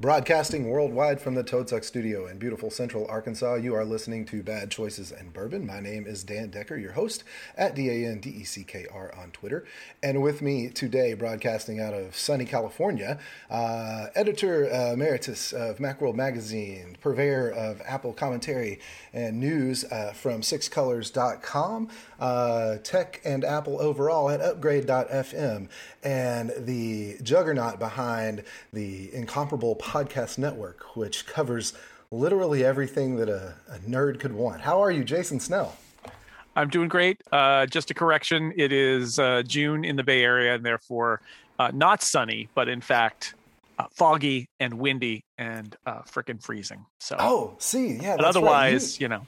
Broadcasting worldwide from the Toadsuck Studio in beautiful central Arkansas, you are listening to Bad Choices and Bourbon. My name is Dan Decker, your host at D A N D E C K R on Twitter. And with me today, broadcasting out of sunny California, uh, editor uh, emeritus of Macworld Magazine, purveyor of Apple commentary and news uh, from sixcolors.com, uh, tech and Apple overall at upgrade.fm, and the juggernaut behind the incomparable podcast network, which covers literally everything that a, a nerd could want. How are you, Jason Snell? I'm doing great. Uh, just a correction: it is uh, June in the Bay Area, and therefore uh, not sunny, but in fact uh, foggy and windy and uh, freaking freezing. So, oh, see, yeah. But otherwise, right. you, you know,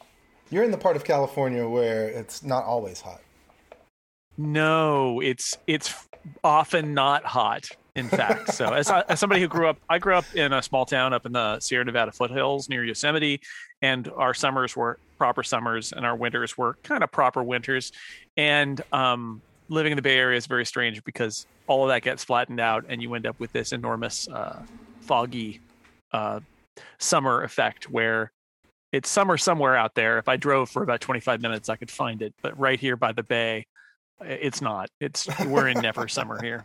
you're in the part of California where it's not always hot. No, it's it's often not hot in fact. So as, as somebody who grew up, I grew up in a small town up in the Sierra Nevada foothills near Yosemite, and our summers were proper summers and our winters were kind of proper winters. And um, living in the Bay Area is very strange because all of that gets flattened out, and you end up with this enormous uh, foggy uh, summer effect where it's summer somewhere out there. If I drove for about 25 minutes, I could find it. But right here by the bay, it's not. It's we're in never summer here.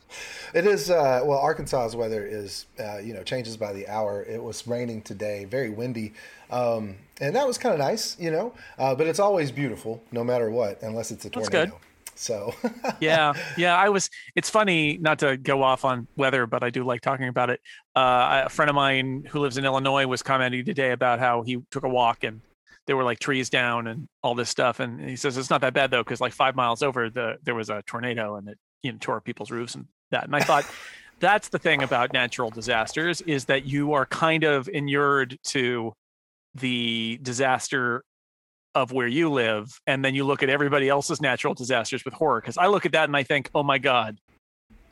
It is. Uh, well, Arkansas's weather is uh, you know changes by the hour. It was raining today, very windy, um, and that was kind of nice, you know. Uh, but it's always beautiful, no matter what, unless it's a tornado. That's good. So yeah, yeah. I was. It's funny not to go off on weather, but I do like talking about it. Uh, a friend of mine who lives in Illinois was commenting today about how he took a walk and there were like trees down and all this stuff. And he says it's not that bad though, because like five miles over, the there was a tornado and it you know tore people's roofs and that. And I thought that's the thing about natural disasters is that you are kind of inured to the disaster of where you live, and then you look at everybody else's natural disasters with horror. Because I look at that and I think, oh my god,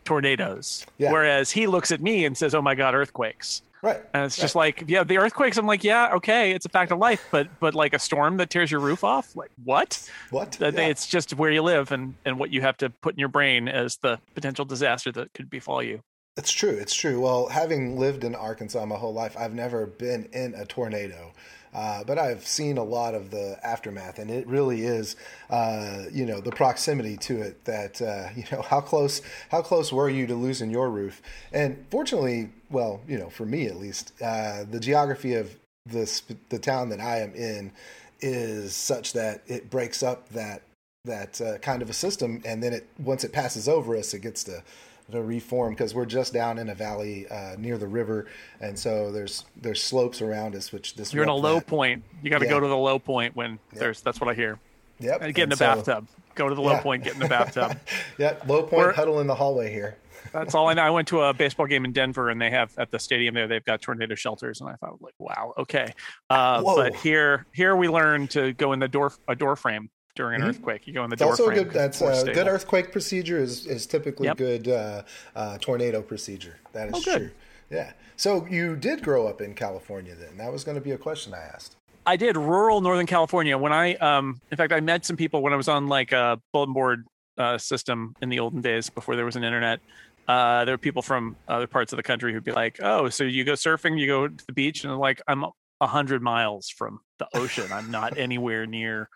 tornadoes. Yeah. Whereas he looks at me and says, oh my god, earthquakes. Right. And it's right. just like, yeah, the earthquakes. I'm like, yeah, okay, it's a fact of life, but but like a storm that tears your roof off, like what? What? Yeah. It's just where you live and and what you have to put in your brain as the potential disaster that could befall you. It's true. It's true. Well, having lived in Arkansas my whole life, I've never been in a tornado. Uh, but I've seen a lot of the aftermath, and it really is, uh, you know, the proximity to it. That uh, you know, how close, how close were you to losing your roof? And fortunately, well, you know, for me at least, uh, the geography of this the town that I am in is such that it breaks up that that uh, kind of a system, and then it once it passes over us, it gets to to reform because we're just down in a valley uh, near the river, and so there's there's slopes around us, which this you're in a low point. You got to yeah. go to the low point when yep. there's that's what I hear. Yep, and get in the so, bathtub. Go to the low yeah. point, get in the bathtub. yeah, low point, we're, huddle in the hallway here. that's all I know. I went to a baseball game in Denver, and they have at the stadium there. They've got tornado shelters, and I thought, like, wow, okay. Uh, but here, here we learn to go in the door a door frame during an mm-hmm. earthquake. You go in the it's door also frame. Good, that's a stable. good earthquake procedure is, is typically yep. good uh, uh, tornado procedure. That is oh, true. Yeah. So you did grow up in California then. That was going to be a question I asked. I did rural Northern California. When I, um, in fact, I met some people when I was on like a bulletin board uh, system in the olden days before there was an internet. Uh, there were people from other parts of the country who'd be like, "Oh, so you go surfing? You go to the beach?" And I'm like, "I'm a hundred miles from the ocean. I'm not anywhere near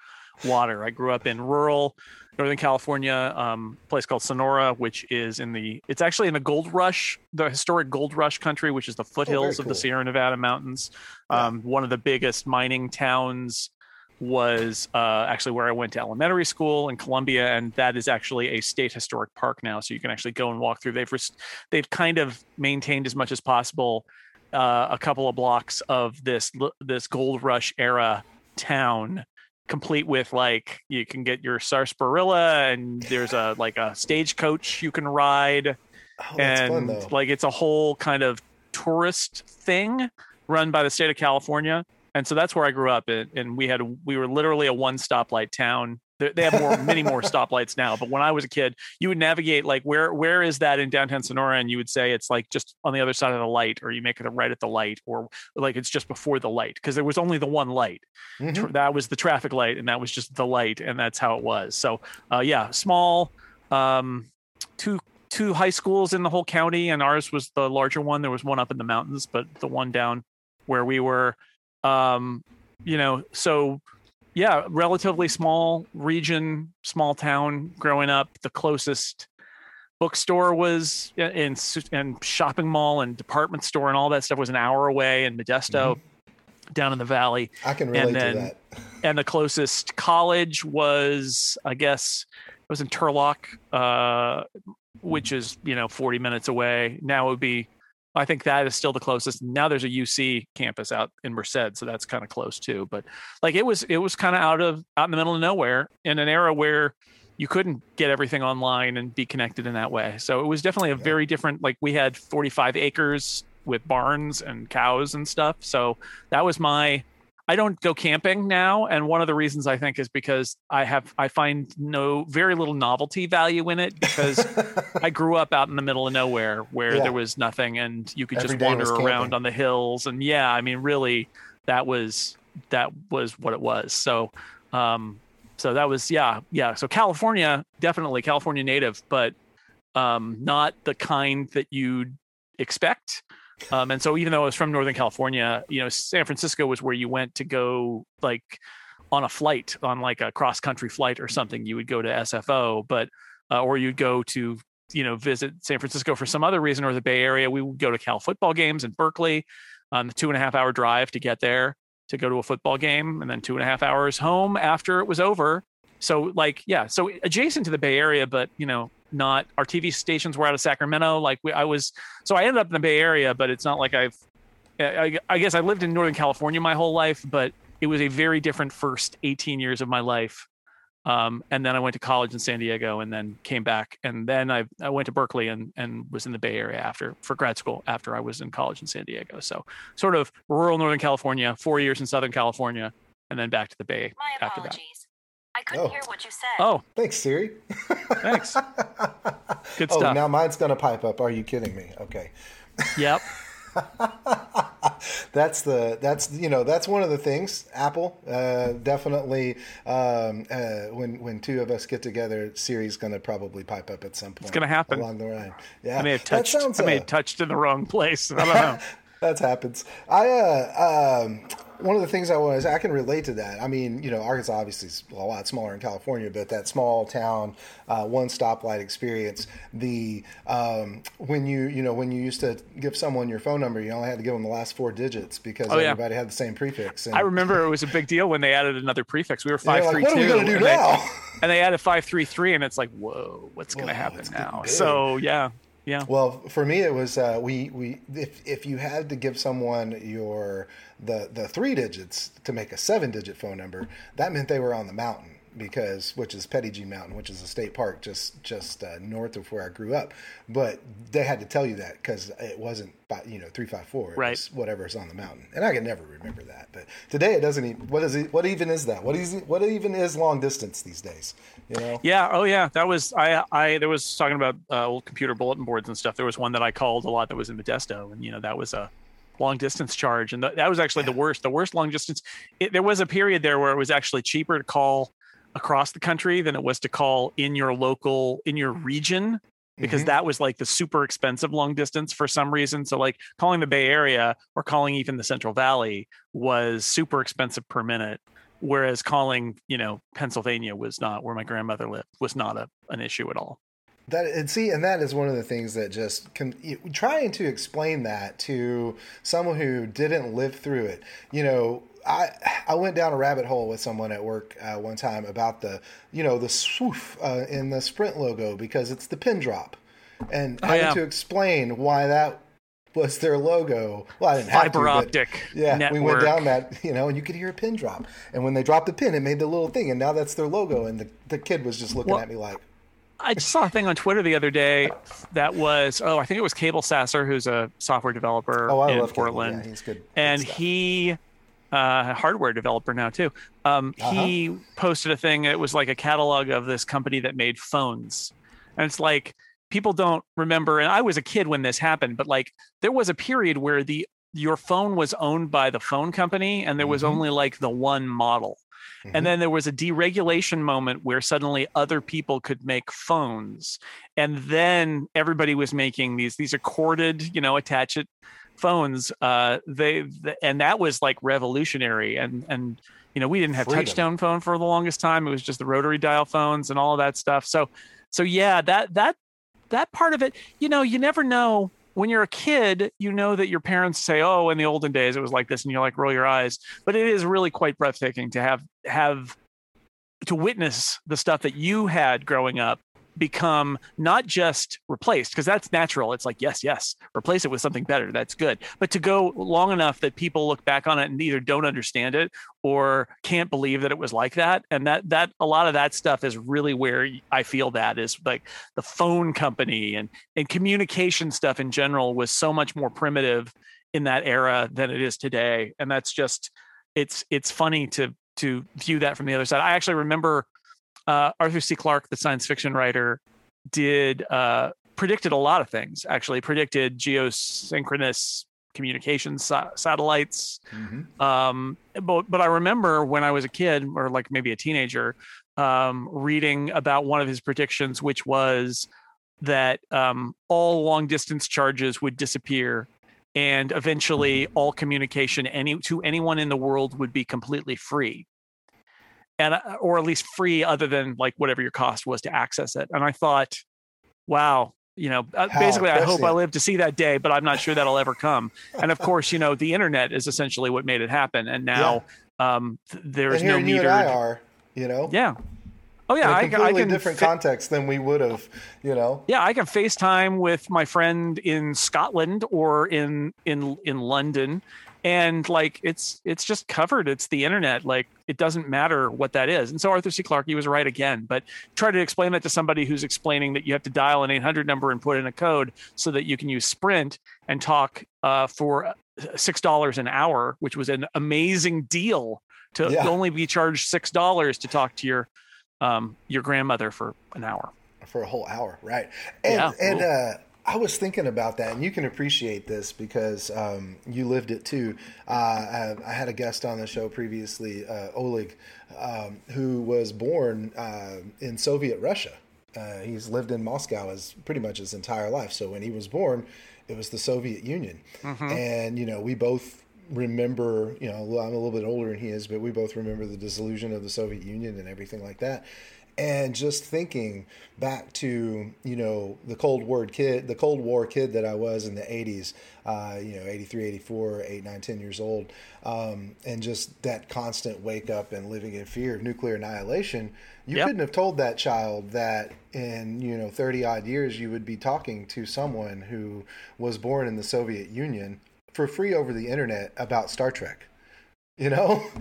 water. I grew up in rural Northern California, um, place called Sonora, which is in the it's actually in the gold rush, the historic gold rush country, which is the foothills oh, cool. of the Sierra Nevada mountains. Yeah. Um, one of the biggest mining towns was uh, actually where I went to elementary school in Columbia, and that is actually a state historic park now. So you can actually go and walk through. They've they've kind of maintained as much as possible uh, a couple of blocks of this this gold rush era town complete with like you can get your sarsaparilla and there's a like a stagecoach you can ride. Oh, and fun, like it's a whole kind of tourist thing run by the state of california. And so that's where i grew up and, and we had we were literally a one stoplight town they have more, many more stoplights now. But when I was a kid, you would navigate like where where is that in downtown Sonora, and you would say it's like just on the other side of the light, or you make it a right at the light, or like it's just before the light because there was only the one light. Mm-hmm. That was the traffic light, and that was just the light, and that's how it was. So uh, yeah, small, um, two two high schools in the whole county, and ours was the larger one. There was one up in the mountains, but the one down where we were, um, you know, so yeah, relatively small region, small town. Growing up, the closest bookstore was in and shopping mall and department store and all that stuff was an hour away in Modesto. Mm-hmm down in the valley. I can relate and then, to that. and the closest college was, I guess, it was in Turlock, uh, which is you know 40 minutes away. Now it would be, I think that is still the closest. Now there's a UC campus out in Merced, so that's kind of close too. But like it was, it was kind of out of out in the middle of nowhere in an era where you couldn't get everything online and be connected in that way. So it was definitely a very different. Like we had 45 acres with barns and cows and stuff. So that was my I don't go camping now, and one of the reasons I think is because I have I find no very little novelty value in it because I grew up out in the middle of nowhere where yeah. there was nothing, and you could Every just wander around on the hills, and yeah, I mean, really, that was that was what it was. So, um, so that was yeah, yeah. So California, definitely California native, but um, not the kind that you'd expect. Um, and so even though I was from Northern California, you know, San Francisco was where you went to go like on a flight, on like a cross country flight or something. You would go to SFO, but uh, or you'd go to you know visit San Francisco for some other reason or the Bay Area. We would go to Cal football games in Berkeley, on the two and a half hour drive to get there to go to a football game, and then two and a half hours home after it was over. So like yeah, so adjacent to the Bay Area, but you know not our TV stations were out of Sacramento. Like we, I was, so I ended up in the Bay Area, but it's not like I've, I, I guess I lived in Northern California my whole life, but it was a very different first 18 years of my life. Um, and then I went to college in San Diego and then came back. And then I, I went to Berkeley and, and was in the Bay Area after for grad school after I was in college in San Diego. So sort of rural Northern California, four years in Southern California, and then back to the Bay My after apologies. That. I couldn't oh. hear what you said. Oh, thanks, Siri. Thanks. Good oh, stuff. now mine's gonna pipe up. Are you kidding me? Okay. Yep. that's the that's you know that's one of the things Apple uh, definitely um, uh, when when two of us get together Siri's going to probably pipe up at some point. It's going to happen along the line. Yeah, I may have touched. Sounds, I may have uh, touched in the wrong place. I don't know. that happens. I uh, um, one of the things I was I can relate to that. I mean, you know, Arkansas obviously is a lot smaller in California, but that small town, uh, one stoplight experience. The um, when you you know when you used to give someone your phone number, you only had to give them the last four digits because oh, everybody yeah. had the same prefix. And, I remember it was a big deal when they added another prefix. We were five like, three two. What are we going to do now? They, and they added five three three, and it's like, whoa, what's going to happen now? So yeah, yeah. Well, for me, it was uh, we we if if you had to give someone your the the three digits to make a seven digit phone number, that meant they were on the mountain because which is Petit Mountain, which is a state park just just uh, north of where I grew up. But they had to tell you that because it wasn't by, you know three five four. It right. Was whatever's on the mountain, and I can never remember that. But today it doesn't. Even, what is it? What even is that? What is what even is long distance these days? You know? Yeah. Oh yeah. That was I. I there was talking about uh, old computer bulletin boards and stuff. There was one that I called a lot that was in Modesto, and you know that was a long distance charge and th- that was actually yeah. the worst the worst long distance it, there was a period there where it was actually cheaper to call across the country than it was to call in your local in your region because mm-hmm. that was like the super expensive long distance for some reason. So like calling the Bay Area or calling even the Central Valley was super expensive per minute. Whereas calling, you know, Pennsylvania was not where my grandmother lived was not a, an issue at all. That and see, and that is one of the things that just can, trying to explain that to someone who didn't live through it. You know, I I went down a rabbit hole with someone at work uh, one time about the you know the swoof uh, in the Sprint logo because it's the pin drop, and oh, having yeah. to explain why that was their logo. Well, I didn't have fiber to, optic. yeah, network. we went down that you know, and you could hear a pin drop, and when they dropped the pin, it made the little thing, and now that's their logo, and the the kid was just looking well, at me like. I just saw a thing on Twitter the other day that was oh I think it was Cabel Sasser who's a software developer oh, in Portland, yeah, he's good, and good he uh, hardware developer now too. Um, uh-huh. He posted a thing. It was like a catalog of this company that made phones, and it's like people don't remember. And I was a kid when this happened, but like there was a period where the your phone was owned by the phone company and there was mm-hmm. only like the one model. Mm-hmm. And then there was a deregulation moment where suddenly other people could make phones. And then everybody was making these, these are corded, you know, attach it phones. Uh, they, and that was like revolutionary. And, and, you know, we didn't have Freedom. touchstone phone for the longest time. It was just the rotary dial phones and all of that stuff. So, so yeah, that, that, that part of it, you know, you never know when you're a kid, you know that your parents say, "Oh, in the olden days it was like this," and you're like roll your eyes. But it is really quite breathtaking to have have to witness the stuff that you had growing up become not just replaced because that's natural. It's like yes yes replace it with something better. That's good. But to go long enough that people look back on it and either don't understand it or can't believe that it was like that. And that that a lot of that stuff is really where i feel that is like the phone company and and communication stuff in general was so much more primitive in that era than it is today. And that's just it's it's funny to to view that from the other side. I actually remember uh, Arthur C. Clarke, the science fiction writer, did uh, predicted a lot of things. Actually, predicted geosynchronous communications sa- satellites. Mm-hmm. Um, but but I remember when I was a kid, or like maybe a teenager, um, reading about one of his predictions, which was that um, all long distance charges would disappear and eventually all communication any to anyone in the world would be completely free and uh, or at least free other than like whatever your cost was to access it. And i thought wow you know uh, How basically i hope i live to see that day but i'm not sure that'll ever come. And of course you know the internet is essentially what made it happen and now yeah. um th- there's no meter you are you know? Yeah. Oh yeah, in a completely I, can different fa- context than we would have, you know. Yeah, I can FaceTime with my friend in Scotland or in in in London, and like it's it's just covered. It's the internet. Like it doesn't matter what that is. And so arthur c. Clarke he was right again but try to explain that to somebody who's explaining that you have to dial an 800 number and put in a code so that you can use sprint and talk uh, for uh, six dollars an hour which was an amazing deal to yeah. only be charged six dollars to talk to your um, your grandmother for an hour. For a whole hour right. And yeah, and cool. uh I was thinking about that, and you can appreciate this because um, you lived it too. Uh, I, I, had a guest on the show previously, uh, Oleg, um, who was born uh, in Soviet Russia. Uh, he's lived in Moscow as pretty much his entire life. So when he was born, it was the Soviet Union, mm-hmm. and you know we both remember. You know, I'm a little bit older than he is, but we both remember the dissolution of the Soviet Union and everything like that and just thinking back to you know the cold war kid the cold war kid that i was in the 80s uh, you know 83 84 8 9 10 years old um, and just that constant wake up and living in fear of nuclear annihilation you yep. couldn't have told that child that in you know 30 odd years you would be talking to someone who was born in the soviet union for free over the internet about star trek you know?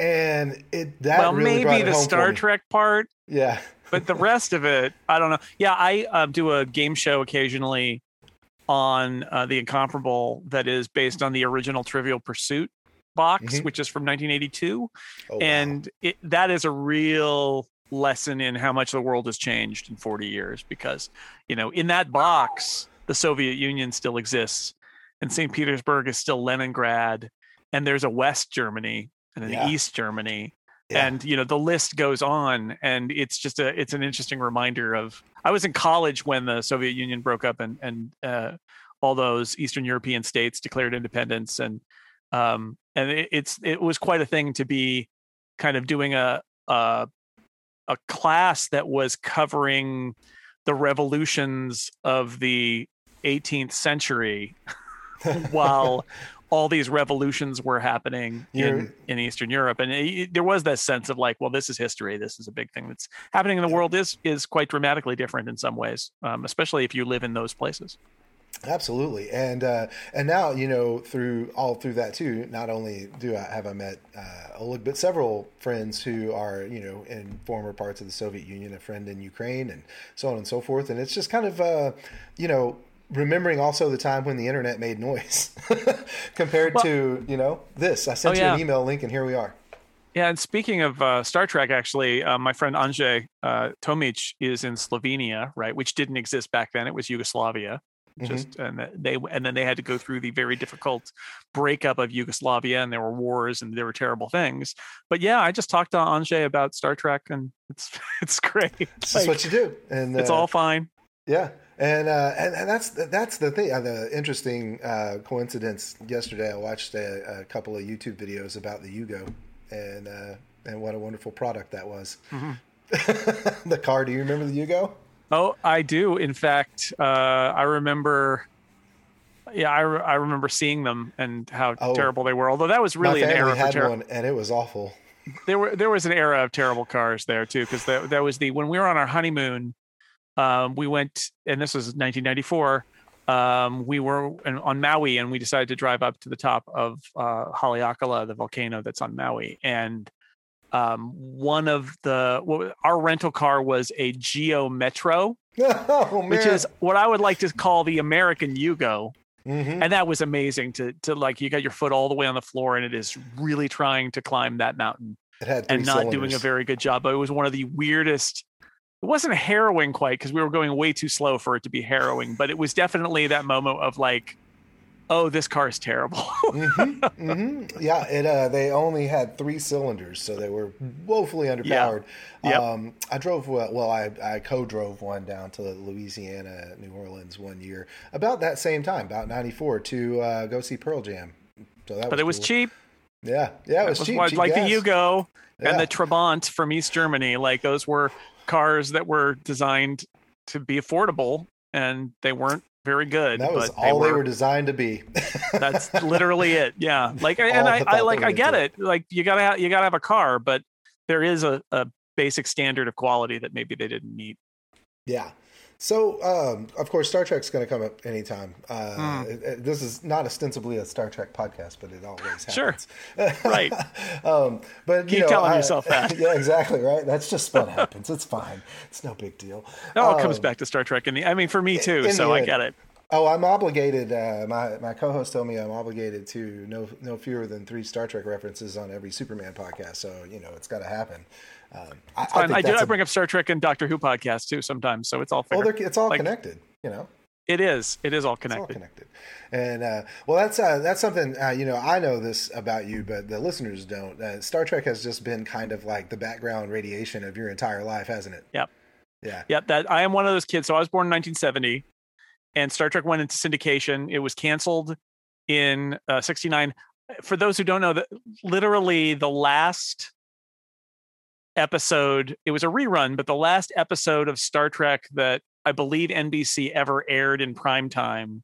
And it that well really maybe the star trek part yeah. but the rest of it i don't know. Yeah i uh, do a game show occasionally on uh, the incomparable that is based on the original trivial pursuit box mm-hmm. which is from 1982 oh, and wow. it, that is a real lesson in how much the world has changed in 40 years because you know in that box the soviet union still exists and st petersburg is still leningrad and there's a West Germany and an yeah. East Germany. Yeah. And you know the list goes on, and it's just a it's an interesting reminder of. I was in college when the Soviet Union broke up, and and uh, all those Eastern European states declared independence, and um, and it, it's it was quite a thing to be kind of doing a a, a class that was covering the revolutions of the 18th century while all these revolutions were happening in, in Eastern Europe, and it, there was that sense of like, well, this is history. This is a big thing that's happening in the world. is is quite dramatically different in some ways, um, especially if you live in those places. Absolutely, and uh, and now you know through all through that too. Not only do I have I met uh, Oleg, but several friends who are you know in former parts of the Soviet Union, a friend in Ukraine, and so on and so forth. And it's just kind of uh, you know remembering also the time when the internet made noise compared well, to you know this. I sent oh, you an email link, and here we are. Yeah, and speaking of uh, Star Trek, actually, uh, my friend Anže uh, Tomic is in Slovenia, right, which didn't exist back then. It was Yugoslavia. just mm-hmm. and they and then they had to go through the very difficult breakup of Yugoslavia and there were wars and there were terrible things. But yeah, I just talked to Anže about Star Trek and it's it's great. That's like, what you do, and it's uh, all fine. Yeah, and, uh, and and that's that's the thing. Uh, the interesting uh, coincidence. Yesterday, I watched a, a, couple of YouTube videos about the Yugo, and uh, and what a wonderful product that was. Mm-hmm. the car. Do you remember the Yugo? Oh, I do. In fact, uh, I remember. Yeah, I, I remember seeing them and how oh, terrible they were. Although that was really an era had for ter- one, and it was awful. There were there was an era of terrible cars there too, because there, there was the when we were on our honeymoon, um, we went, and this was 1994. Um, we were on Maui, and we decided to drive up to the top of uh, Haleakala, the volcano that's on Maui, and um, one of the well, our rental car was a Geo Metro, oh, which is what I would like to call the American Yugo. Mm-hmm. And that was amazing to to like you got your foot all the way on the floor and it is really trying to climb that mountain and not cylinders. doing a very good job. But it was one of the weirdest. It wasn't harrowing quite because we were going way too slow for it to be harrowing, but it was definitely that moment of like, oh, this car is terrible. mm-hmm, mm-hmm. Yeah, it. Uh, they only had three cylinders, so they were woefully underpowered. Yeah. Yep. Um, I drove well. well I, I co-drove one down to Louisiana, New Orleans one year, about that same time, about '94, to uh, go see Pearl Jam. So that but was it was cool. cheap. Yeah, yeah, it was, was cheap. cheap like gas. the Yugo yeah. and the Trabant from East Germany. Like those were cars that were designed to be affordable, and they weren't very good. That was all they were, they were, designed to be. that's literally it. Yeah. Like, and I, I like, I get it. Like, you gotta, have, you gotta have a car, but there is a, a basic standard of quality that maybe they didn't meet. Yeah. So, um, of course, Star Trek's going to come up anytime. Uh, mm. it, it, this is not ostensibly a Star Trek podcast, but it always happens. Sure, right. um, but Keep you know, telling I, yourself that. yeah, exactly. Right. That's just what happens. It's fine. It's no big deal. It all um, comes back to Star Trek, and I mean, for me too. So I get it. Oh, I'm obligated. Uh, my my co-host told me I'm obligated to no no fewer than three Star Trek references on every Superman podcast. So you know it's got to happen. Um, I, I, I, do. I bring up Star Trek and Doctor Who podcasts too sometimes, so it's all. Fair. Well, it's all like, connected. You know. It is. It is all connected. All connected. And uh, well, that's uh, that's something uh, you know. I know this about you, but the listeners don't. Uh, Star Trek has just been kind of like the background radiation of your entire life, hasn't it? Yep. Yeah. Yep. That I am one of those kids. So I was born in 1970, and Star Trek went into syndication. It was canceled in '69. Uh, For those who don't know, that literally the last episode. It was a rerun, but the last episode of Star Trek that I believe NBC ever aired in prime time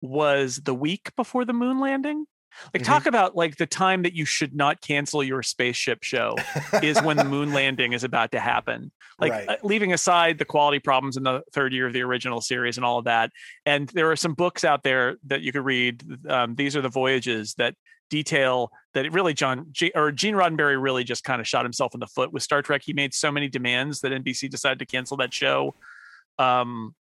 was the week before the moon landing. Like mm-hmm. talk about like the time that you should not cancel your spaceship show is when the moon landing is about to happen. Like right. uh, leaving aside the quality problems in the third year of the original series and all of that. And there are some books out there that you could read. Um, these are the voyages that detail that it really John G, or Gene Roddenberry really just kind of shot himself in the foot with Star Trek. He made so many demands that NBC decided to cancel that show. Um,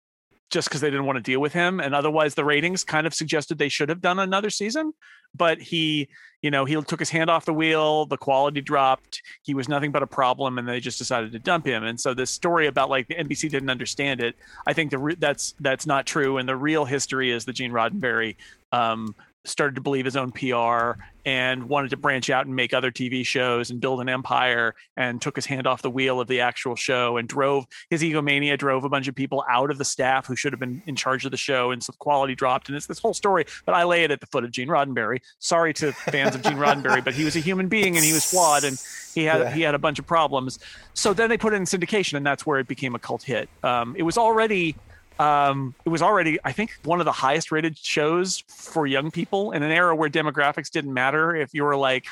just because they didn't want to deal with him and otherwise the ratings kind of suggested they should have done another season but he you know he took his hand off the wheel the quality dropped he was nothing but a problem and they just decided to dump him and so this story about like the nbc didn't understand it i think the re- that's that's not true and the real history is the gene roddenberry um, started to believe his own PR and wanted to branch out and make other TV shows and build an empire and took his hand off the wheel of the actual show and drove his egomania drove a bunch of people out of the staff who should have been in charge of the show and so the quality dropped. And it's this whole story but I lay it at the foot of Gene Roddenberry. Sorry to fans of Gene Roddenberry but he was a human being and he was flawed and he had yeah. he had a bunch of problems. So then they put it in syndication and that's where it became a cult hit. Um, it was already um, it was already, I think, one of the highest rated shows for young people in an era where demographics didn't matter. If you were like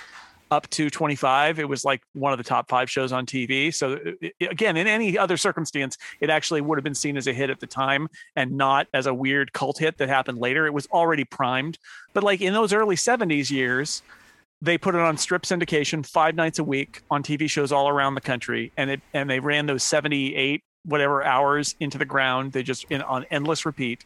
up to 25, it was like one of the top five shows on TV. So, it, again, in any other circumstance, it actually would have been seen as a hit at the time and not as a weird cult hit that happened later. It was already primed. But like in those early 70s years, they put it on strip syndication five nights a week on TV shows all around the country, and it and they ran those 78 whatever hours into the ground. They just in on endless repeat.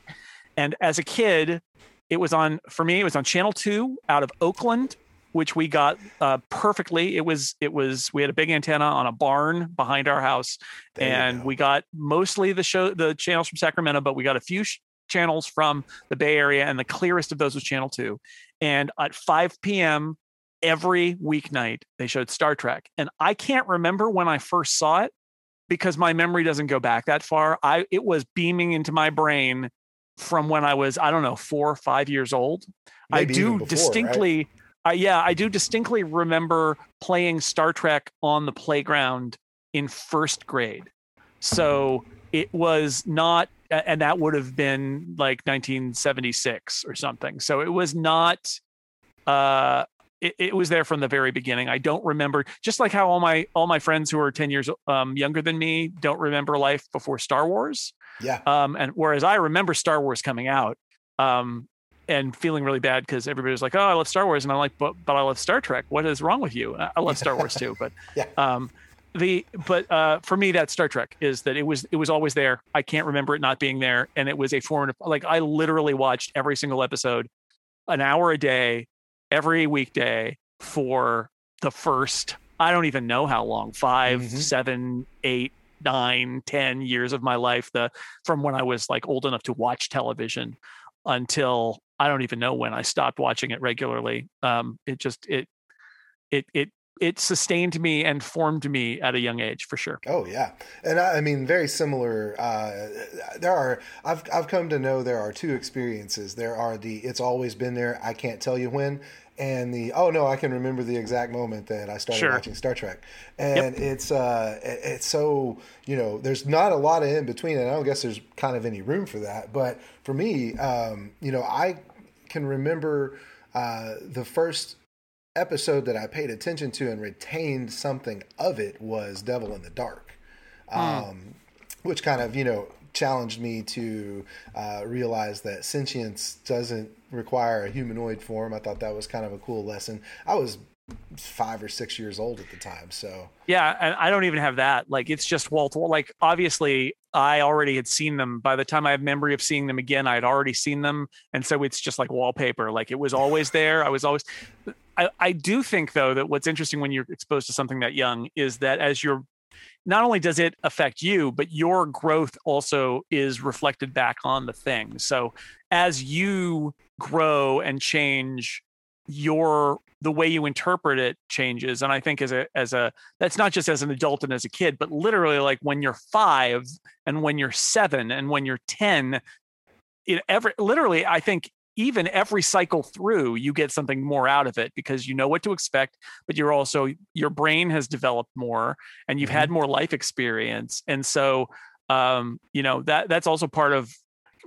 And as a kid, it was on for me. It was on Channel Two out of Oakland, which we got uh, perfectly. It was it was we had a big antenna on a barn behind our house, there and we got mostly the show the channels from Sacramento, but we got a few sh- channels from the Bay Area, and the clearest of those was Channel 2. And at 5 p.m. every weeknight, they showed Star Trek. And I can't remember when I first saw it because my memory doesn't go back that far. I it was beaming into my brain from when I was, I don't know, four or five years old. Maybe I do before, distinctly right? uh, yeah, I do distinctly remember playing Star Trek on the playground in first grade. So it was not, and that would have been like 1976 or something. So it was not, uh, it, it, was there from the very beginning. I don't remember, just like how all my all my friends who are 10 years um, younger than me don't remember life before Star Wars. Yeah. Um, and whereas I remember Star Wars coming out, um, and feeling really bad because everybody was like, "Oh, I love Star Wars," and I'm like, "But but I love Star Trek. What is wrong with you?" I love Star Wars too, but yeah. Um, the but uh, for me, that Star Trek is that it was it was always there. I can't remember it not being there, and it was a formative. Like I literally watched every single episode, an hour a day, every weekday for the first. I don't even know how long 5 mm-hmm. seven, eight, nine, ten years of my life. The from when I was like old enough to watch television until I don't even know when I stopped watching it regularly. Um, it just it it it it sustained me and formed me at a young age for sure. Oh yeah, and I, I mean very similar. Uh, there are I've I've come to know there are two experiences. There are the it's always been there. I can't tell you when, and the oh no, I can remember the exact moment that I started sure. watching Star Trek, and yep. it's uh, it's so you know there's not a lot of in between, and I don't guess there's kind of any room for that. But for me, um, you know, I can remember uh, the first episode that I paid attention to and retained something of it was Devil in the Dark, hmm. um, which kind of you know challenged me to uh, realize that sentience doesn't require a humanoid form. I thought that was kind of a cool lesson. I was five or six years old at the time. So yeah, and I don't even have that. Like it's just Walt. Like obviously, I already had seen them. By the time I have memory of seeing them again, I had already seen them, and so it's just like wallpaper. Like it was always there. I was always. I, I do think though that what's interesting when you're exposed to something that young is that as you're not only does it affect you, but your growth also is reflected back on the thing. So as you grow and change, your the way you interpret it changes. And I think as a as a that's not just as an adult and as a kid, but literally like when you're five and when you're seven and when you're ten, it every literally I think even every cycle through you get something more out of it because you know what to expect but you're also your brain has developed more and you've mm-hmm. had more life experience and so um, you know that that's also part of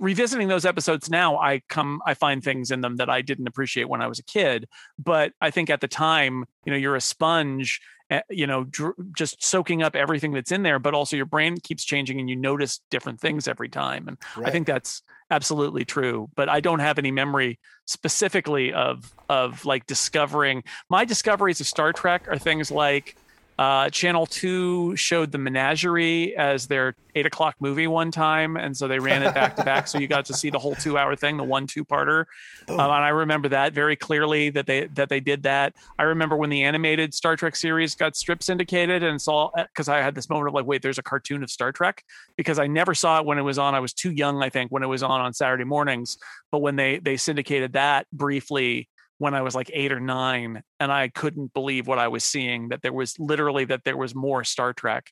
revisiting those episodes now i come i find things in them that i didn't appreciate when i was a kid but i think at the time you know you're a sponge Eh, you know dr- just soaking up everything that's in there but also your brain keeps changing and you notice different things every time and right. i think that's absolutely true but i don't have any memory specifically of of like discovering my discoveries of star trek are things like uh, Channel 2 showed The Menagerie as their eight o'clock movie one time. And so they ran it back to back. So you got to see the whole two hour thing, the one two parter. Um, and I remember that very clearly that they that they did that. I remember when the animated Star Trek series got strip syndicated and saw because I had this moment of like, wait, there's a cartoon of Star Trek because I never saw it when it was on. I was too young, I think, when it was on on Saturday mornings. But when they they syndicated that briefly, when I was like eight or nine, and I couldn't believe what I was seeing. That there was literally that there was more Star Trek.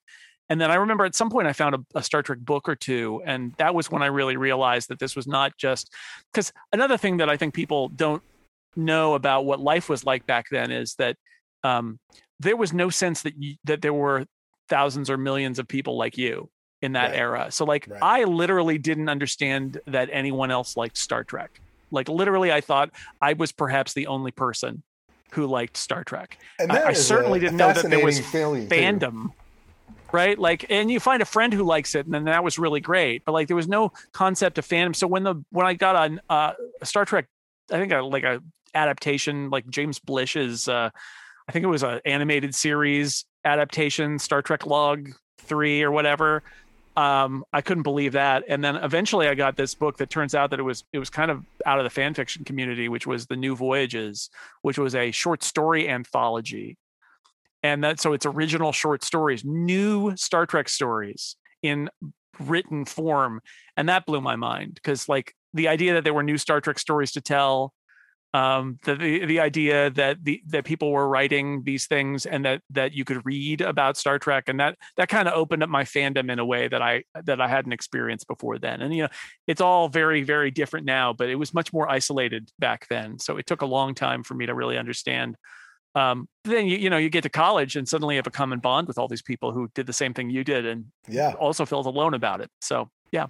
And then I remember at some point I found a, a Star Trek book or two, and that was when I really realized that this was not just because another thing that I think people don't know about what life was like back then is that um, there was no sense that you, that there were thousands or millions of people like you in that right. era. So like right. I literally didn't understand that anyone else liked Star Trek. Like literally, I thought I was perhaps the only person who liked Star Trek. And I, I certainly didn't know that there was fandom. Too. Right, like, and you find a friend who likes it, and then that was really great. But like, there was no concept of fandom. So when the when I got on uh, Star Trek, I think a, like a adaptation, like James Blish's, uh, I think it was an animated series adaptation, Star Trek Log Three or whatever um, I couldn't believe that. And then eventually I got this book that turns out that it was it was kind of out of the fan fiction community, which was the New Voyages, which was a short story anthology. And that so it's original short stories, new Star Trek stories in written form. And that blew my mind because like the idea that there were new Star Trek stories to tell, um, the, the the idea that the that people were writing these things and that that you could read about Star Trek, and that that kind of opened up my fandom in a way that I that I hadn't experienced before then. And you know, it's all very very different now, but it was much more isolated back then. So it took a long time for me to really understand um, then you you know you get to college and suddenly you have a common bond with all these people who did the same thing you did and yeah also felt alone about it so yeah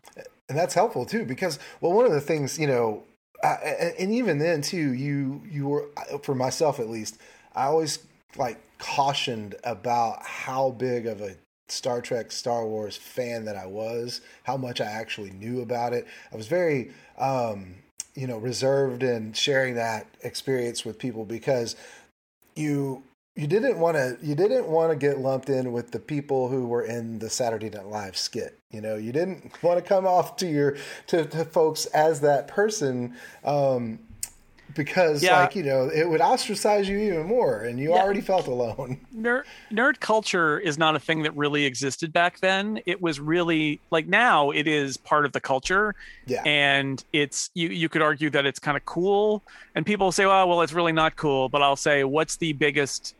and that's helpful too because well one of the things you know and even then too you you were for myself at least i always like cautioned about how big of a star trek star wars fan that i was how much i actually knew about it. I was very um you know reserved in sharing that experience with people because you you didn't want to you didn't want to get lumped in with the people who were in the Saturday Night Live skit. You know, you didn't want to come off to your to, to folks as that person. Um, because yeah. like you know it would ostracize you even more and you yeah. already felt alone nerd, nerd culture is not a thing that really existed back then it was really like now it is part of the culture yeah and it's you you could argue that it's kind of cool and people say well well it's really not cool but i'll say what's the biggest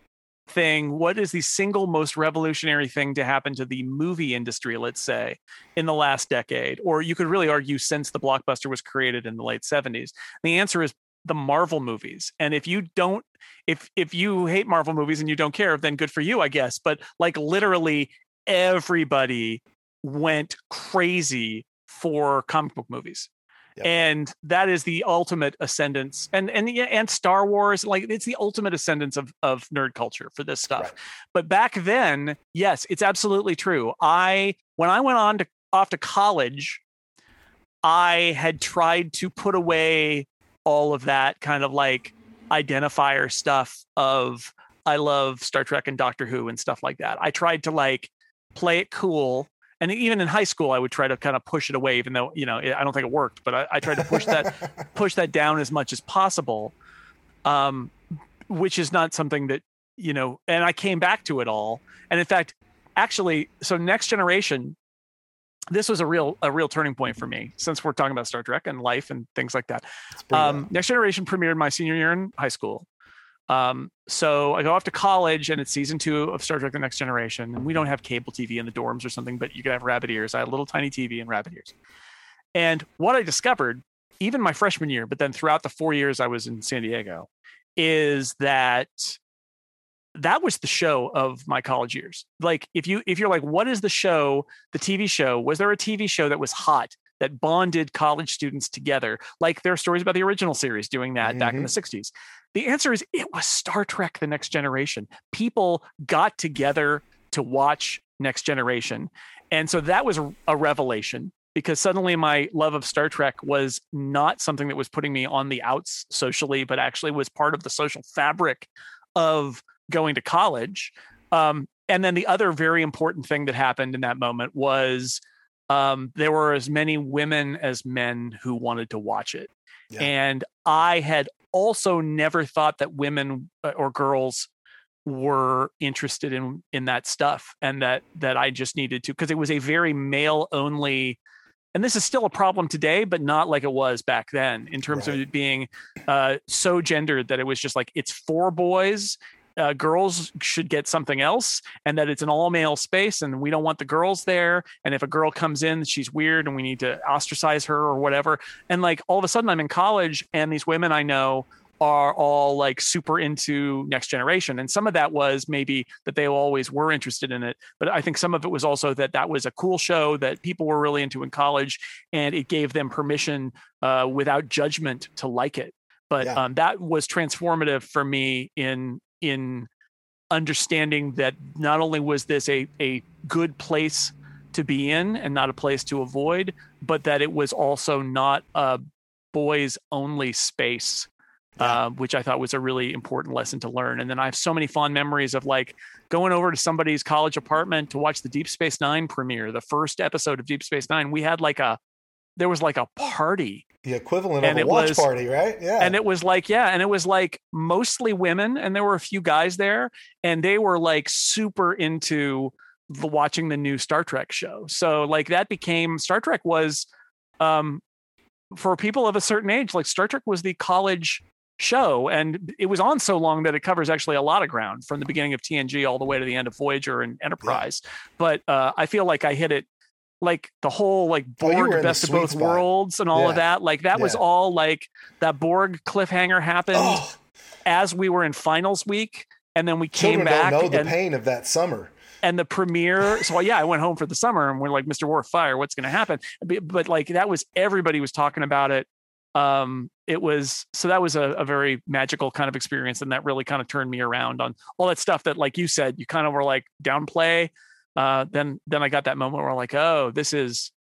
thing what is the single most revolutionary thing to happen to the movie industry let's say in the last decade or you could really argue since the blockbuster was created in the late 70s the answer is the Marvel movies. And if you don't if if you hate Marvel movies and you don't care, then good for you, I guess. But like literally everybody went crazy for comic book movies. Yep. And that is the ultimate ascendance, and and and Star Wars, like it's the ultimate ascendance of of nerd culture for this stuff. Right. But back then, yes, it's absolutely true. I when I went on to off to college, I had tried to put away all of that kind of like identifier stuff of I love Star Trek and Doctor Who and stuff like that. I tried to like play it cool. And even in high school, I would try to kind of push it away, even though, you know, I don't think it worked, but I, I tried to push that, push that down as much as possible. Um, which is not something that, you know, and I came back to it all. And in fact, actually, so next generation this was a real a real turning point for me since we're talking about Star Trek and life and things like that. Um, Next Generation premiered my senior year in high school. Um, so I go off to college and it's season two of Star Trek: The Next Generation, and we don't have cable TV in the dorms or something, but you could have rabbit ears. I had a little tiny TV and rabbit ears. And what I discovered, even my freshman year, but then throughout the four years I was in San Diego, is that that was the show of my college years. Like if you if you're like, what is the show, the TV show? Was there a TV show that was hot that bonded college students together? Like there are stories about the original series doing that mm-hmm. back in the 60s. Mm-hmm. The answer is it was Star Trek The Next Generation. People got together to watch Next Generation. And so that was a revelation because suddenly my love of Star Trek was not something that was putting me on the outs socially, but actually was part of the social fabric of going to college. Um, and then the other very important thing that happened in that moment was um, there were as many women as men who wanted to watch it. Yeah. And I had also never thought that women uh, or girls were interested in in that stuff and that that I just needed to because it was a very male only and this is still a problem today but not like it was back then in terms right. of it being uh, so gendered that it was just like it's for boys uh, girls should get something else and that it's an all male space and we don't want the girls there and if a girl comes in she's weird and we need to ostracize her or whatever. And like all of a sudden i'm in college and these women i know are all like super into next generation. And some of that was maybe that they always were interested in it but i think some of it was also that that was a cool show that people were really into in college and it gave them permission uh, without judgment to like it. But yeah. um, that was transformative for me in in understanding that not only was this a, a good place to be in and not a place to avoid, but that it was also not a boys only space, yeah. uh, which I thought was a really important lesson to learn. And then I have so many fond memories of like going over to somebody's college apartment to watch the Deep Space Nine premiere, the first episode of Deep Space Nine. We had like a there was like a party the equivalent and of a watch was, party right yeah and it was like yeah and it was like mostly women and there were a few guys there and they were like super into the watching the new star trek show so like that became star trek was um for people of a certain age, like Star Trek was the college show and it was on so long that it covers actually a lot of ground from the beginning of TNG all the way to the end of Voyager and Enterprise. Yeah. But uh, I feel like I hit it like the whole like Borg oh, best of both spot. worlds and all yeah. of that. Like that yeah. was all like that Borg cliffhanger happened oh. as we were in finals week, and then we came Children back. Don't know the pain of that summer. And the premiere. So yeah, I went home for the summer, and we're like, Mr. Worf, fire! What's going to happen? But, but like that was everybody was talking about it. Um, it was so that was a, a very magical kind of experience, and that really kind of turned me around on all that stuff that, like you said, you kind of were like downplay uh, then then I got that moment where I'm like, oh, this is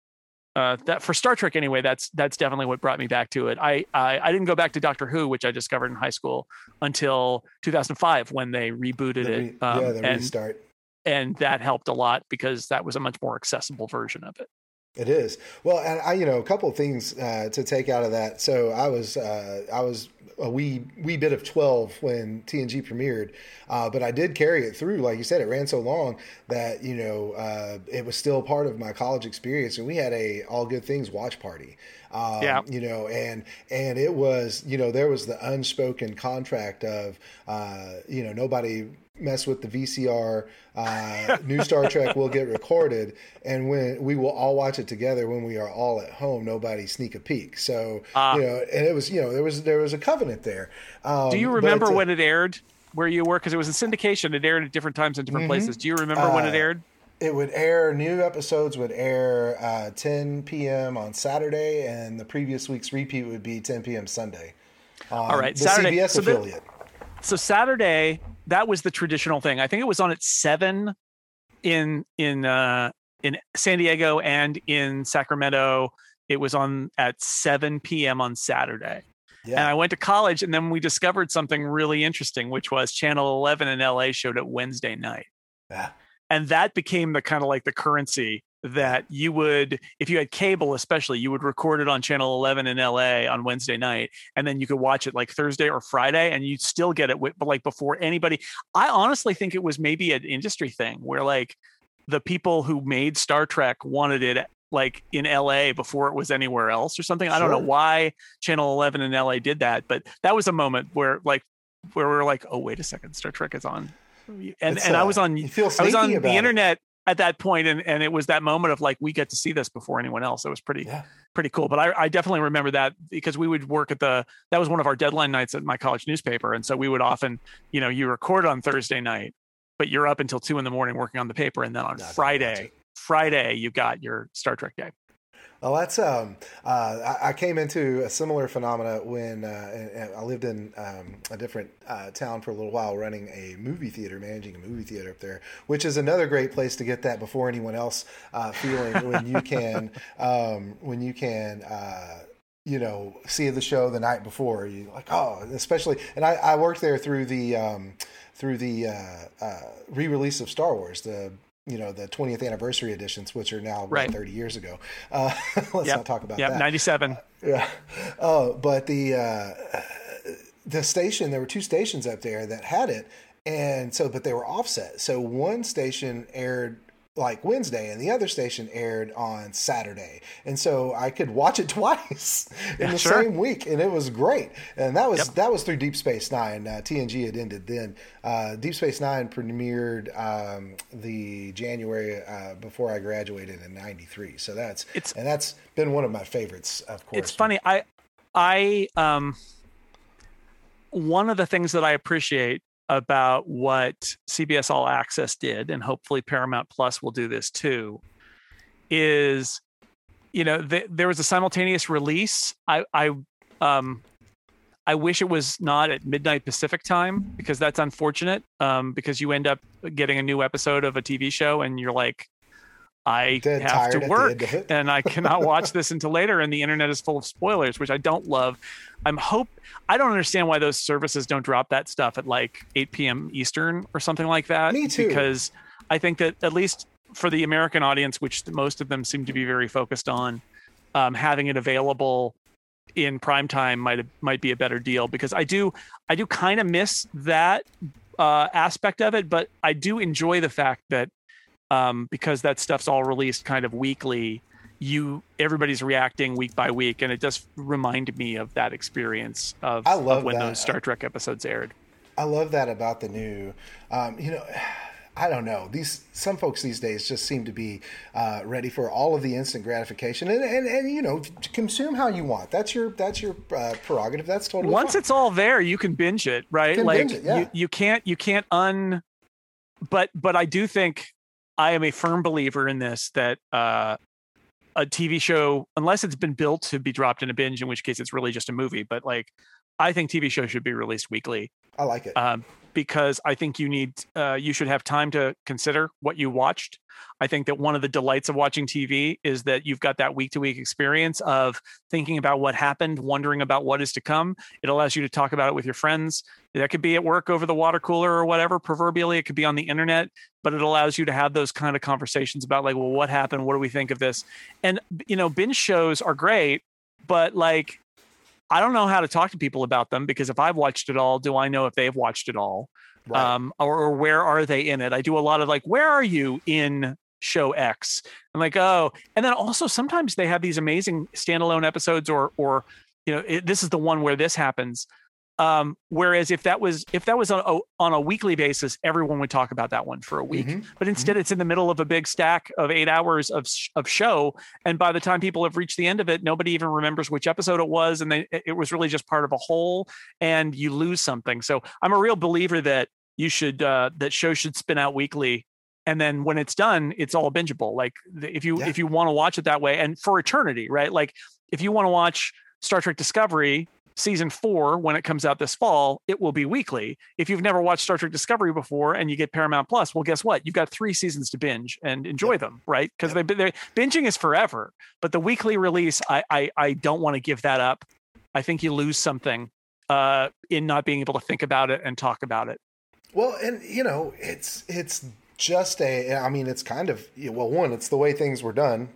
uh, that for Star Trek anyway. That's that's definitely what brought me back to it. I, I, I didn't go back to Doctor Who, which I discovered in high school, until 2005 when they rebooted the re- it. Um, yeah, the and, restart. And that helped a lot because that was a much more accessible version of it. It is well, and I, you know, a couple of things uh, to take out of that. So I was, uh, I was a wee wee bit of 12 when TNG premiered, uh, but I did carry it through. Like you said, it ran so long that you know uh, it was still part of my college experience, and we had a all good things watch party. Um, yeah, you know, and and it was you know there was the unspoken contract of uh, you know nobody mess with the VCR. Uh, new Star Trek will get recorded, and when we will all watch it together when we are all at home, nobody sneak a peek. So uh, you know, and it was you know there was there was a covenant there. Um, do you remember but, uh, when it aired? Where you were? Because it was in syndication. It aired at different times in different mm-hmm. places. Do you remember when it uh, aired? It would air. New episodes would air uh, 10 p.m. on Saturday, and the previous week's repeat would be 10 p.m. Sunday. All right, the Saturday. CBS so affiliate. The, so Saturday that was the traditional thing. I think it was on at seven in in uh, in San Diego and in Sacramento. It was on at 7 p.m. on Saturday. Yeah. And I went to college, and then we discovered something really interesting, which was Channel 11 in LA showed it Wednesday night. Yeah. And that became the kind of like the currency that you would if you had cable especially you would record it on channel 11 in la on wednesday night and then you could watch it like thursday or friday and you'd still get it but like before anybody. I honestly think it was maybe an industry thing where like the people who made star trek wanted it like in la before it was anywhere else or something. I don't know why channel 11 in la did that but that was a moment where like where we are like oh wait a second star trek is on. And it's, and uh, I was on I was on the internet at that point and, and it was that moment of like we get to see this before anyone else. It was pretty yeah. pretty cool. But I, I definitely remember that because we would work at the that was one of our deadline nights at my college newspaper. And so we would often you know you record on thursday night but you're up until two in the morning working on the paper. And then on friday friday you got your star trek day well, that's um, uh, I, I, came into a similar phenomena when uh, I lived in um, a different uh, town for a little while, running a movie theater, managing a movie theater up there, which is another great place to get that before anyone else uh, feeling when you can um, when you can uh, you know see the show the night before. You like oh, especially, and I, I worked there through the um, through the uh, uh, re-release of Star Wars, the you know the 20th anniversary editions, which are now right. 30 years ago. Uh, let's yep. not talk about yep. that. 97. Uh, yeah. Oh, but the uh, the station there were two stations up there that had it, and so but they were offset. So one station aired like Wednesday, and the other station aired on Saturday, and so I could watch it twice in yeah, the sure. same week, and it was great. And that was yep. that was through Deep Space Nine. Uh, TNG had ended then. Uh, Deep Space Nine premiered um, the January uh, before I graduated in '93. So that's it's, and that's been one of my favorites. Of course, it's funny. I I um one of the things that I appreciate about what CBS All Access did, and hopefully Paramount Plus will do this too, is you know th- there was a simultaneous release. I I um I wish it was not at midnight Pacific time because that's unfortunate. Um, because you end up getting a new episode of a TV show and you're like, I have to work and I cannot watch this until later. And the internet is full of spoilers, which I don't love. I'm hope I don't understand why those services don't drop that stuff at like 8 p.m. Eastern or something like that. Me too. Because I think that at least for the American audience, which most of them seem to be very focused on, um, having it available in prime time might might be a better deal because I do I do kind of miss that uh, aspect of it, but I do enjoy the fact that um, because that stuff's all released kind of weekly you everybody's reacting week by week, and it does remind me of that experience of, I love of when that. those Star Trek episodes aired. I love that about the new. Um, you know, I don't know. These some folks these days just seem to be uh, ready for all of the instant gratification, and, and and you know, consume how you want. That's your that's your uh, prerogative. That's totally once fine. it's all there, you can binge it, right? Like it, yeah. you, you can't you can't un. But but I do think I am a firm believer in this that uh, a TV show, unless it's been built to be dropped in a binge, in which case it's really just a movie. But like, I think TV shows should be released weekly I like it. um, because I think you need uh, you should have time to consider what you watched. I think that one of the delights of watching TV is that you've got that week to week experience of thinking about what happened, wondering about what is to come. It allows you to talk about it with your friends. That could be at work over the water cooler or whatever. Proverbially, it could be on the internet, but it allows you to have those kind of conversations about like, well, what happened? What do we think of this? And you know, binge shows are great, but like I don't know how to talk to people about them because if I've watched it all, do I know if they've watched it all? Right. Um, or, or where are they in it? I do a lot of like, where are you in show X? I'm like, oh, and then also sometimes they have these amazing standalone episodes, or or you know, it, this is the one where this happens. Um, whereas if that was if that was on a, on a weekly basis, everyone would talk about that one for a week. Mhm. But instead, it's in the middle of a big stack of eight hours of of show, and by the time people have reached the end of it, nobody even remembers which episode it was, and they, it was really just part of a whole, and you lose something. So I'm a real believer that you should uh, that shows should spin out weekly, and then when it's done, it's all bingeable. Like if you Yeah. if you want to watch it that way, and for eternity, right? Like if you want to watch Star Trek Discovery season four when it comes out this fall it will be weekly. If you've never watched star trek discovery before and you get paramount plus well guess what? You've got three seasons to binge and enjoy them right? Because they they binging is forever but the weekly release i i, I don't want to give that up. I think you lose something uh in not being able to think about it and talk about it. Well, and you know, it's it's just a. I mean, it's kind of well, one, it's the way things were done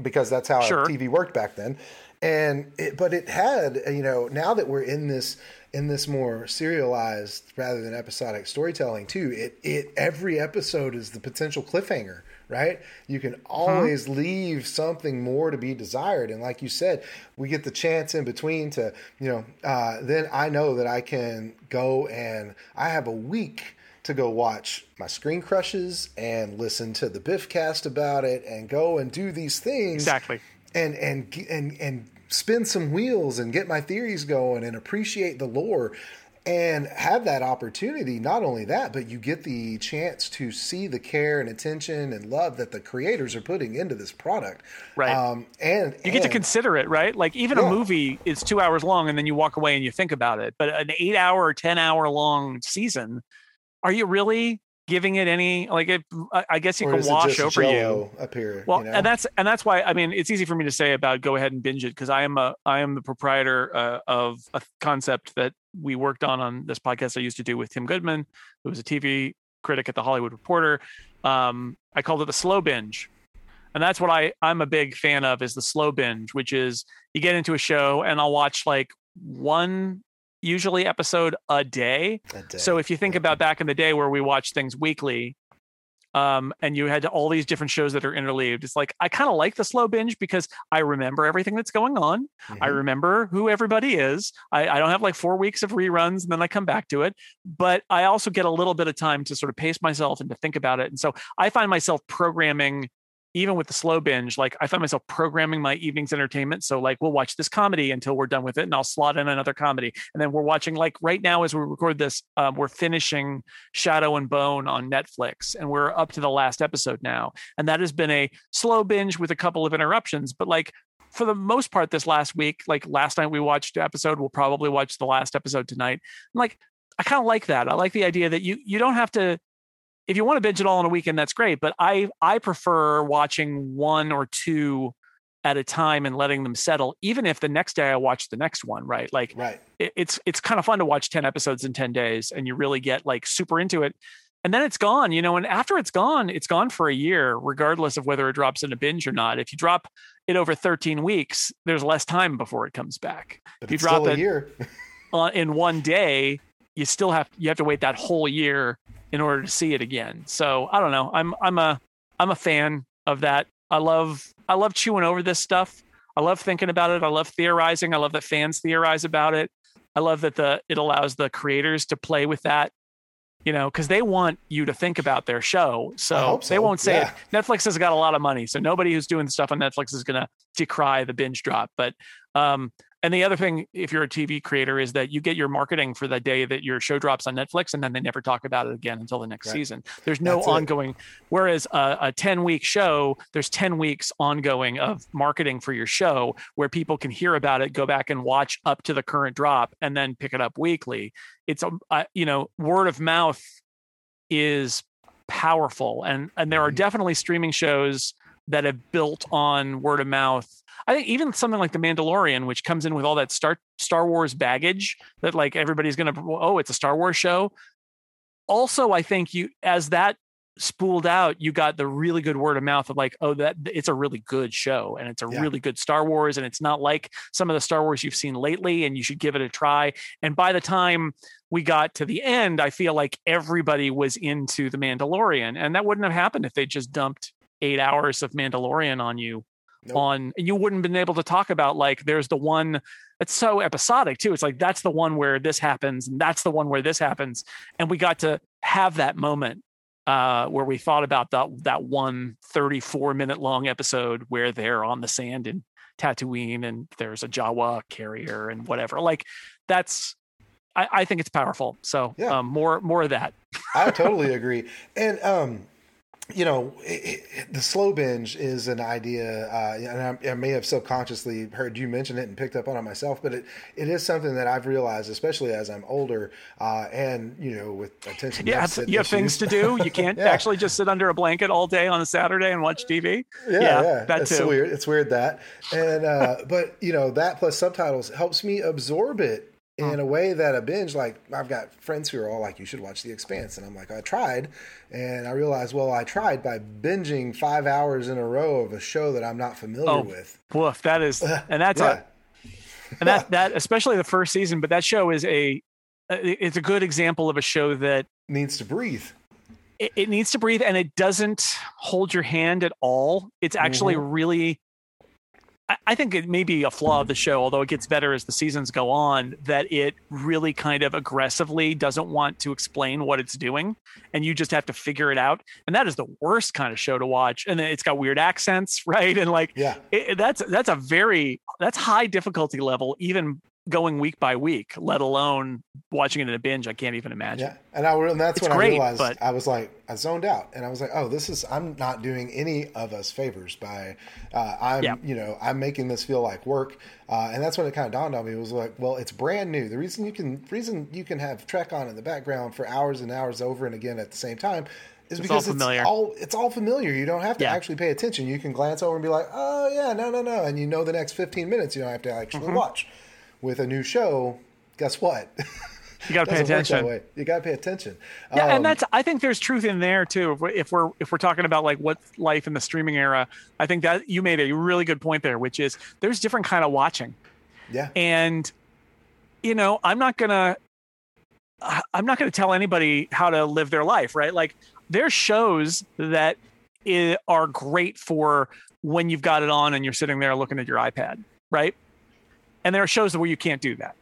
because that's how Sure. TV worked back then, and it, but it had you know now that we're in this in this more serialized rather than episodic storytelling too. It it every episode is the potential cliffhanger. Right, you can always leave something more to be desired, and like you said, we get the chance in between to, you know, uh, then I know that I can go and I have a week to go watch my Screen Crushes and listen to the Biff cast about it and go and do these things exactly and and and and spin some wheels and get my theories going and appreciate the lore and have that opportunity not only that but you get the chance to see the care and attention and love that the creators are putting into this product Right. um and you get to consider it right like even Yeah. a movie is two hours long and then you walk away and you think about it but an eight hour or ten hour long season are you really giving it any like it, I- guess you or can wash over you up here Well, you know? and that's and that's why I mean it's easy for me to say about go ahead and binge it because I am a I am the proprietor uh, of a concept that we worked on on this podcast I used to do with Tim Goodman, who was a TV critic at the Hollywood Reporter. Um, I called it the slow binge, and that's what I I'm a big fan of is the slow binge, which is you get into a show and I'll watch like one usually episode a day A day. so if you think about back in the day where we watched things weekly, um, and you had all these different shows that are interleaved, it's like I kind of like the slow binge because I remember everything that's going on. I Mhm. remember who everybody is. I, I don't have like four weeks of reruns and then I come back to it. But I also get a little bit of time to sort of pace myself and to think about it. And so I find myself programming even with the slow binge, like I find myself programming my evening's entertainment. So like we'll watch this comedy until we're done with it, and I'll slot in another comedy. And then we're watching like right now as we record this, um, we're finishing Shadow and Bone on Netflix, and we're up to the last episode now. And that has been a slow binge with a couple of interruptions, but like for the most part this last week, like last night we watched episode, we'll probably watch the last episode tonight. And like I kind of like that. I like the idea that you you don't have to if you want to binge it all in a weekend, that's great. But I I prefer watching one or two at a time and letting them settle, even if the next day I watch the next one, right? Like right it, it's it's kind of fun to watch 10 episodes in 10 days and you really get like super into it. And then it's gone, you know, and after it's gone, it's gone for a year, regardless of whether it drops in a binge or not. If you drop it over 13 weeks, there's less time before it comes back. but if you drop it- year in one day, you still have you have to wait that whole year in order to see it again. So I don't know. I'm I'm a I'm a fan of that. I love. I love chewing over this stuff. I love thinking about it. I love theorizing. I love that fans theorize about it. I love that the it allows the creators to play with that you know, because they want you to think about their show. So, so. they won't say yeah. it. Netflix has got a lot of money, so nobody who's doing stuff on Netflix is going to decry the binge drop. But um, and the other thing, if you're a TV creator, is that you get your marketing for the day that your show drops on Netflix, and then they never talk about it again until the next right. season. There's no That's ongoing. It. Whereas a, a 10 week show, there's 10 weeks ongoing of marketing for your show where people can hear about it, go back and watch up to the current drop, and then pick it up weekly. It's a uh, you know word of mouth is powerful, and and there are mm-hmm. definitely streaming shows that have built on word of mouth I think even something like The Mandalorian, which comes in with all that Star Star Wars baggage that like everybody's gonna oh, it's a Star Wars show. Also, I think you as that spooled out, you got the really good word of mouth of like, oh, that it's a really good show and it's a yeah. really good Star Wars, and it's not like some of the Star Wars you've seen lately, and you should give it a try. And by the time we got to the end, I feel like everybody was into the Mandalorian, and that wouldn't have happened if they just dumped eight hours of Mandalorian on you Nope. on you wouldn't have been able to talk about like there's the one it's so episodic too it's like that's the one where this happens and that's the one where this happens and we got to have that moment uh where we thought about that that one 34 minute long episode where they're on the sand in Tatooine and there's a Jawa carrier and whatever like that's I, I think it's powerful so yeah. um, more more of that I totally agree and um you know, it, it, the slow binge is an idea, uh, and I, I, may have subconsciously heard you mention it and picked up on it myself, but it, it is something that I've realized, especially as I'm older, uh, and you know, with attention. Yeah, you have things to do. You can't yeah. actually just sit under a blanket all day on a Saturday and watch TV. Yeah, yeah, yeah. that it's weird. It's weird that, and uh, but you know that plus subtitles helps me absorb it in a way that a binge like i've got friends who are all like you should watch the expanse. And i'm like i tried. And i realized well i tried by binging five hours in a row of a show that i'm not familiar oh, with. woof that is and that's yeah. a and that that especially the first season but that show is a it's a good example of a show that needs to breathe. It, it needs to breathe and it doesn't hold your hand at all. It's actually mm-hmm. really I think it may be a flaw of the show, although it gets better as the seasons go on, that it really kind of aggressively doesn't want to explain what it's doing. And you just have to figure it out. And that is the worst kind of show to watch. And then it's got weird accents, right? And like, yeah, it, that's, that's a very, that's high difficulty level, even going week by week, let alone watching it in a binge. I can't even imagine. Yeah, and I and that's it's when great, I realized but... I was like I zoned out, and I was like, oh, this is I'm not doing any of us favors by uh, I'm yeah. you know I'm making this feel like work, uh, and that's when it kind of dawned on me. It was like, well, it's brand new. The reason you can reason you can have Trek on in the background for hours and hours over and again at the same time is it's because all it's all it's all familiar. You don't have to yeah. actually pay attention. You can glance over and be like, "Oh yeah, no, no, no," and you know the next fifteen minutes. You don't have to actually mm-hmm. watch with a new show, guess what? You got to pay attention. You got to pay attention. Yeah, um, and that's I think there's truth in there too. If we're, if we're if we're talking about like what life in the streaming era, I think that you made a really good point there, which is there's different kind of watching. Yeah. And you know, I'm not gonna I'm not gonna tell anybody how to live their life, right? Like there's shows that are great for when you've got it on and you're sitting there looking at your iPad, right? And there are shows where you can't do that.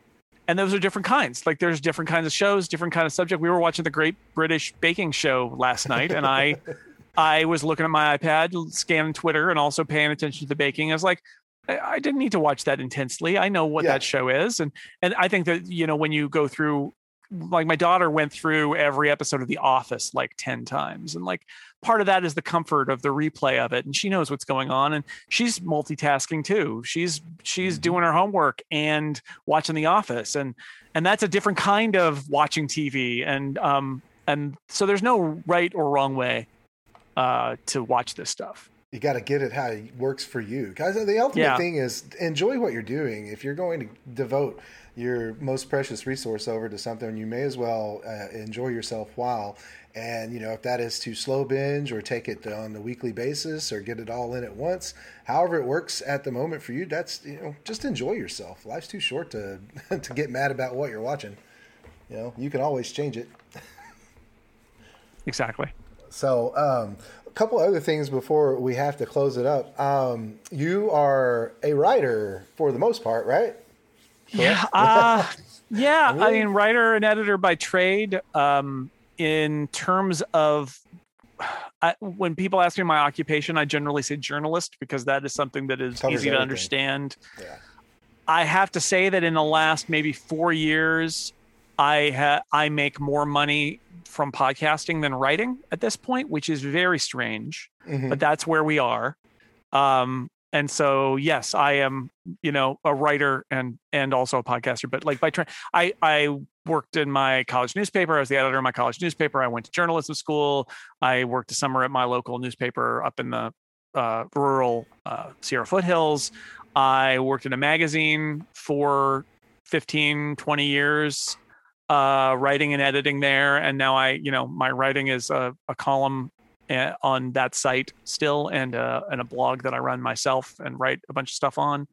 And those are different kinds. Like there's different kinds of shows, different kind of subject. We were watching the Great British Baking Show last night, and I, I was looking at my iPad, scanning Twitter, and also paying attention to the baking. I was like, I didn't need to watch that intensely. I know what yeah. that show is, and and I think that you know when you go through, like my daughter went through every episode of The Office like ten times, and like part of that is the comfort of the replay of it and she knows what's going on and she's multitasking too she's she's mm-hmm. doing her homework and watching the office and and that's a different kind of watching tv and um and so there's no right or wrong way uh to watch this stuff you got to get it how it works for you guys the ultimate yeah. thing is enjoy what you're doing if you're going to devote your most precious resource over to something you may as well uh, enjoy yourself while and, you know, if that is to slow binge or take it on a weekly basis or get it all in at once, however it works at the moment for you, that's, you know, just enjoy yourself. Life's too short to, to get mad about what you're watching. You know, you can always change it. exactly. So, um, a couple other things before we have to close it up. Um, you are a writer for the most part, right? Yeah. Uh, yeah. I mean, writer and editor by trade. Um, in terms of I, when people ask me my occupation, I generally say journalist because that is something that is Covers easy everything. to understand. Yeah. I have to say that in the last maybe four years, I ha- I make more money from podcasting than writing at this point, which is very strange, mm-hmm. but that's where we are. Um, and so, yes, I am, you know, a writer and and also a podcaster. But like by training, I I worked in my college newspaper. I was the editor of my college newspaper. I went to journalism school. I worked a summer at my local newspaper up in the uh, rural uh, Sierra foothills. I worked in a magazine for 15, 20 years, uh, writing and editing there. And now I, you know, my writing is a, a column uh, on that site still and, uh, and a blog that I run myself and write a bunch of stuff on.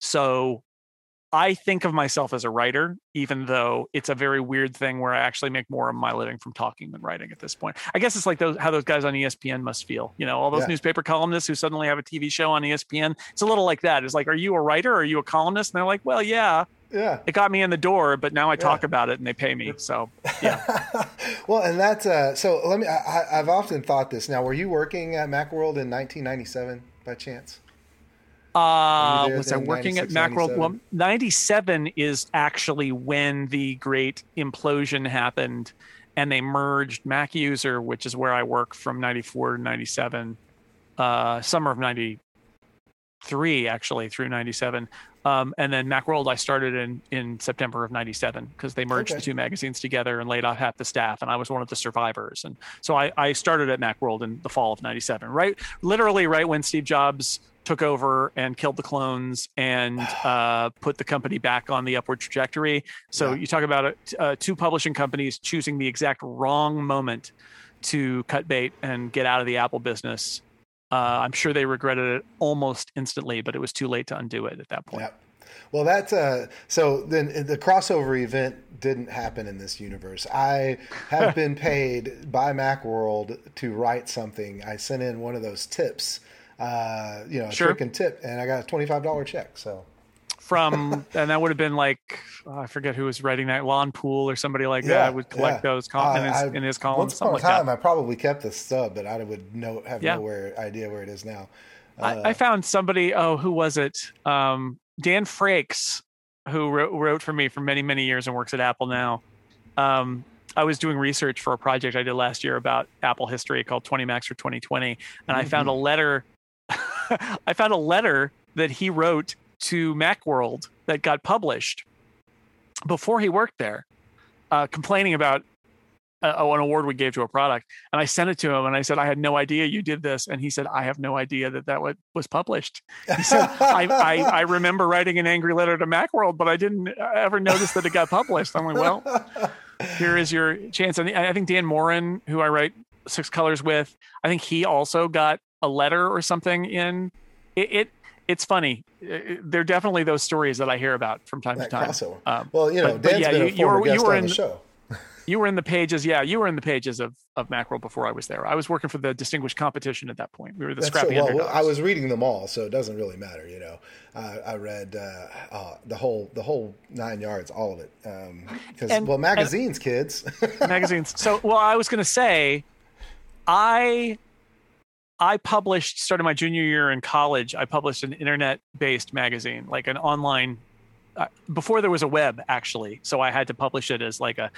So I think of myself as a writer, even though it's a very weird thing where I actually make more of my living from talking than writing at this point. I guess it's like those how those guys on ESPN must feel. You know, all those yeah. newspaper columnists who suddenly have a TV show on ESPN. It's a little like that. It's like, are you a writer? Or are you a columnist? And they're like, well, yeah. Yeah. It got me in the door, but now I talk yeah. about it and they pay me. So, yeah. well, and that's uh, so let me, I, I've often thought this. Now, were you working at Macworld in 1997 by chance? Uh, was I working at Macworld? Well, 97 is actually when the great implosion happened and they merged MacUser, which is where I work from 94 to 97, uh, summer of 93, actually, through 97. Um, and then Macworld, I started in, in September of 97 because they merged okay. the two magazines together and laid off half the staff. And I was one of the survivors. And so I, I started at Macworld in the fall of 97, right? Literally, right when Steve Jobs took over and killed the clones and uh, put the company back on the upward trajectory. So yeah. you talk about uh, two publishing companies choosing the exact wrong moment to cut bait and get out of the Apple business. Uh, I'm sure they regretted it almost instantly, but it was too late to undo it at that point. Yep. Well, that's uh, so then the crossover event didn't happen in this universe. I have been paid by Macworld to write something. I sent in one of those tips uh, you know, sure. trick and tip, and I got a twenty five dollar check. So from and that would have been like oh, I forget who was writing that Lon Poole or somebody like yeah, that would collect yeah. those com- uh, in, his, I, in his column. Once upon a time, like I probably kept the stub, but I would know have yeah. no idea where it is now. Uh, I, I, found somebody. Oh, who was it? Um, Dan Frakes, who wrote, wrote, for me for many many years and works at Apple now. Um, I was doing research for a project I did last year about Apple history called 20 Macs for 2020, and mm-hmm. I found a mm-hmm. letter I found a letter that he wrote to Macworld that got published before he worked there, uh, complaining about uh, an award we gave to a product. And I sent it to him and I said, I had no idea you did this. And he said, I have no idea that that was published. He said, I, I, I, remember writing an angry letter to Macworld, but I didn't ever notice that it got published. I'm like, well, here is your chance. And I think Dan Moren, who I write Six Colors with, I think he also got a letter or something in it, it it's funny. There are definitely those stories that I hear about from time that to time. Crossover. Um, well, you know, but, Dan's but yeah, been a you, you were, guest you were on in, the show. you were in the pages, yeah. You were in the pages of of Macworld before I was there. I was working for the distinguished competition at that point. We were the That's scrappy so, well, underdogs. I was reading them all, so it doesn't really matter. You know, uh, I read uh, uh, the whole the whole nine yards, all of it. Because um, well, magazines, kids, magazines. So, well, I was going to say, I I published, started my junior year in college, I published an internet based magazine, like an online, uh, before there was a web actually. So I had to publish it as like a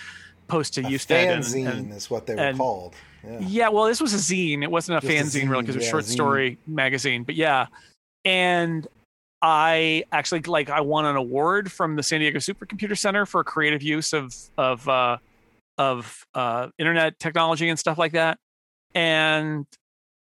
post to Usenet. Fanzine and, and, is what they were and, called. Yeah. yeah. well, this was a zine. It wasn't a Just fanzine, a really, because it was a short zine. story magazine. But yeah. And I actually like I won an award from the San Diego Supercomputer Center for creative use of of uh, of uh, internet technology and stuff like that. And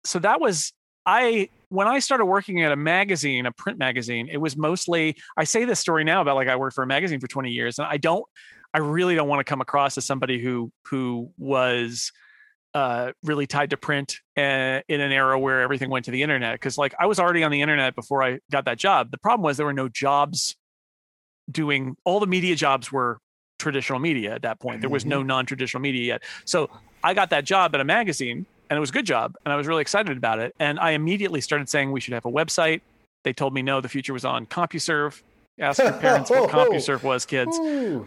so that was I when I started working at a magazine, a print magazine, it was mostly I say this story now about like I worked for a magazine for 20 years and I don't I really don't want to come across as somebody who who was uh, really tied to print uh, in an era where everything went to the internet because like I was already on the internet before I got that job. The problem was there were no jobs doing all the media jobs were traditional media at that point. There was no mm-hmm. non-traditional media yet. So I got that job at a magazine and it was a good job, and I was really excited about it. And I immediately started saying we should have a website. They told me no, the future was on CompuServe. Ask your parents what CompuServe was, kids.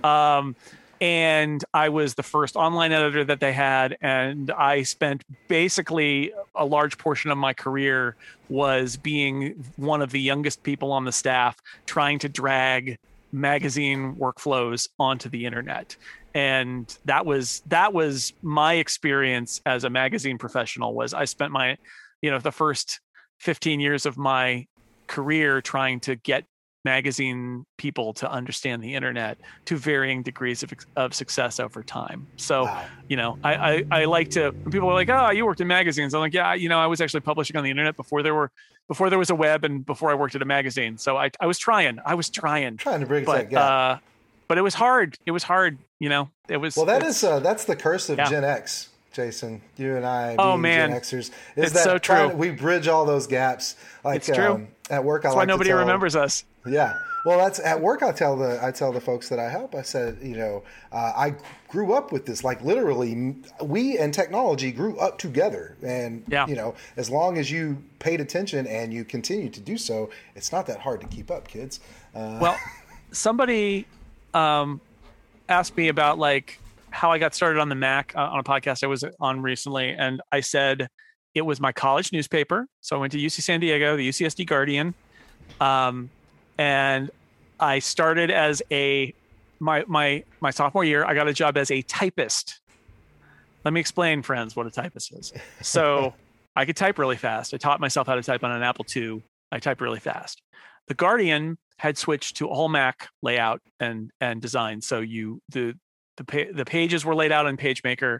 Um, and I was the first online editor that they had, and I spent basically a large portion of my career was being one of the youngest people on the staff, trying to drag magazine workflows onto the internet and that was that was my experience as a magazine professional was i spent my you know the first 15 years of my career trying to get magazine people to understand the internet to varying degrees of, of success over time so wow. you know I, I, I like to when people are like oh you worked in magazines i'm like yeah you know i was actually publishing on the internet before there were before there was a web and before i worked at a magazine so i, I was trying i was trying trying to bring but, that gap. Uh, but it was hard it was hard you know it was well that is uh, that's the curse of yeah. gen x Jason, you and I, oh man, Gen Xers, is it's that so true. we bridge all those gaps. Like it's true. Um, at work, I that's like why nobody tell, remembers us. Yeah, well, that's at work. I tell the I tell the folks that I help. I said, you know, uh, I grew up with this. Like literally, we and technology grew up together. And yeah. you know, as long as you paid attention and you continue to do so, it's not that hard to keep up, kids. Uh, well, somebody um, asked me about like how I got started on the Mac uh, on a podcast I was on recently, and I said it was my college newspaper. So I went to UC San Diego, the UCSD Guardian, um, and I started as a my my my sophomore year. I got a job as a typist. Let me explain, friends, what a typist is. So I could type really fast. I taught myself how to type on an Apple II. I type really fast. The Guardian had switched to all Mac layout and and design. So you the the pa- the pages were laid out in PageMaker,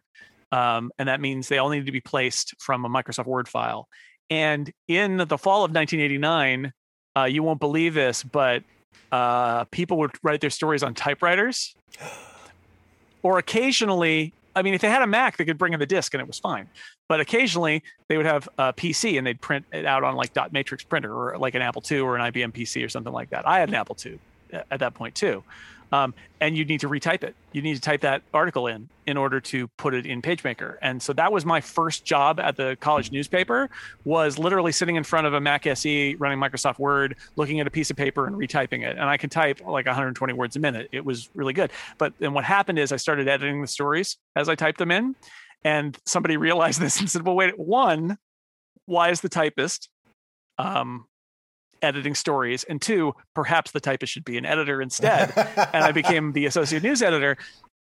um, and that means they all need to be placed from a Microsoft Word file. And in the fall of 1989, uh, you won't believe this, but uh, people would write their stories on typewriters, or occasionally. I mean, if they had a Mac, they could bring in the disk and it was fine. But occasionally, they would have a PC and they'd print it out on like dot matrix printer or like an Apple II or an IBM PC or something like that. I had an Apple II uh, at that point too um, and you need to retype it. You need to type that article in in order to put it in PageMaker. And so that was my first job at the college newspaper. Was literally sitting in front of a Mac SE, running Microsoft Word, looking at a piece of paper and retyping it. And I can type like 120 words a minute. It was really good. But then what happened is I started editing the stories as I typed them in, and somebody realized this and said, "Well, wait, one, why is the typist?" Um, editing stories, and two, perhaps the typist should be an editor instead. and I became the associate news editor.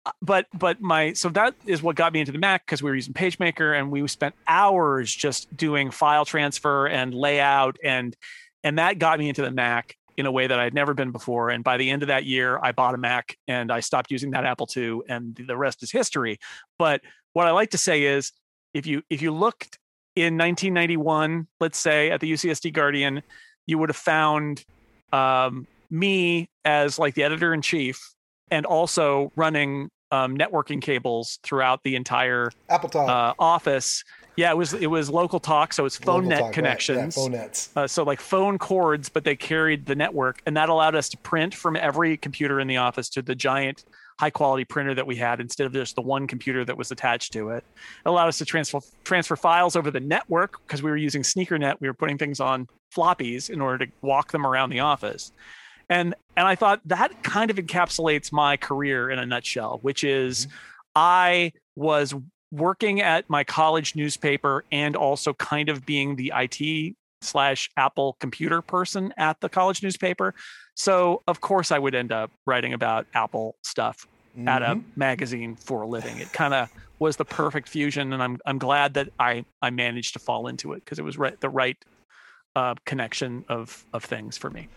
Uh, but but my so that is what got me into the Mac because we were using PageMaker and we spent hours just doing file transfer and layout and and that got me into the Mac in a way that I'd never been before. And by the end of that year, I bought a Mac and I stopped using that Apple II, and the rest is history. But what I like to say is, if you if you looked in 1991, let's say at the UCSD Guardian, you would have found um, me as like the editor in chief and also running um, networking cables throughout the entire AppleTalk uh, office. Yeah, it was it was LocalTalk, so it's phone local net talk, connections. Right. Yeah, phone nets. Uh, so like phone cords, but they carried the network, and that allowed us to print from every computer in the office to the giant high quality printer that we had instead of just the one computer that was attached to it. It allowed us to transfer transfer files over the network because we were using SneakerNet. We were putting things on floppies in order to walk them around the office. And and I thought that kind of encapsulates my career in a nutshell, which is mm-hmm. I was working at my college newspaper and also kind of being the IT slash Apple computer person at the college newspaper. So of course I would end up writing about Apple stuff mm-hmm. at a mm-hmm. magazine for a living. It kind of was the perfect fusion, and I'm I'm glad that I I managed to fall into it because it was right the right uh, connection of of things for me.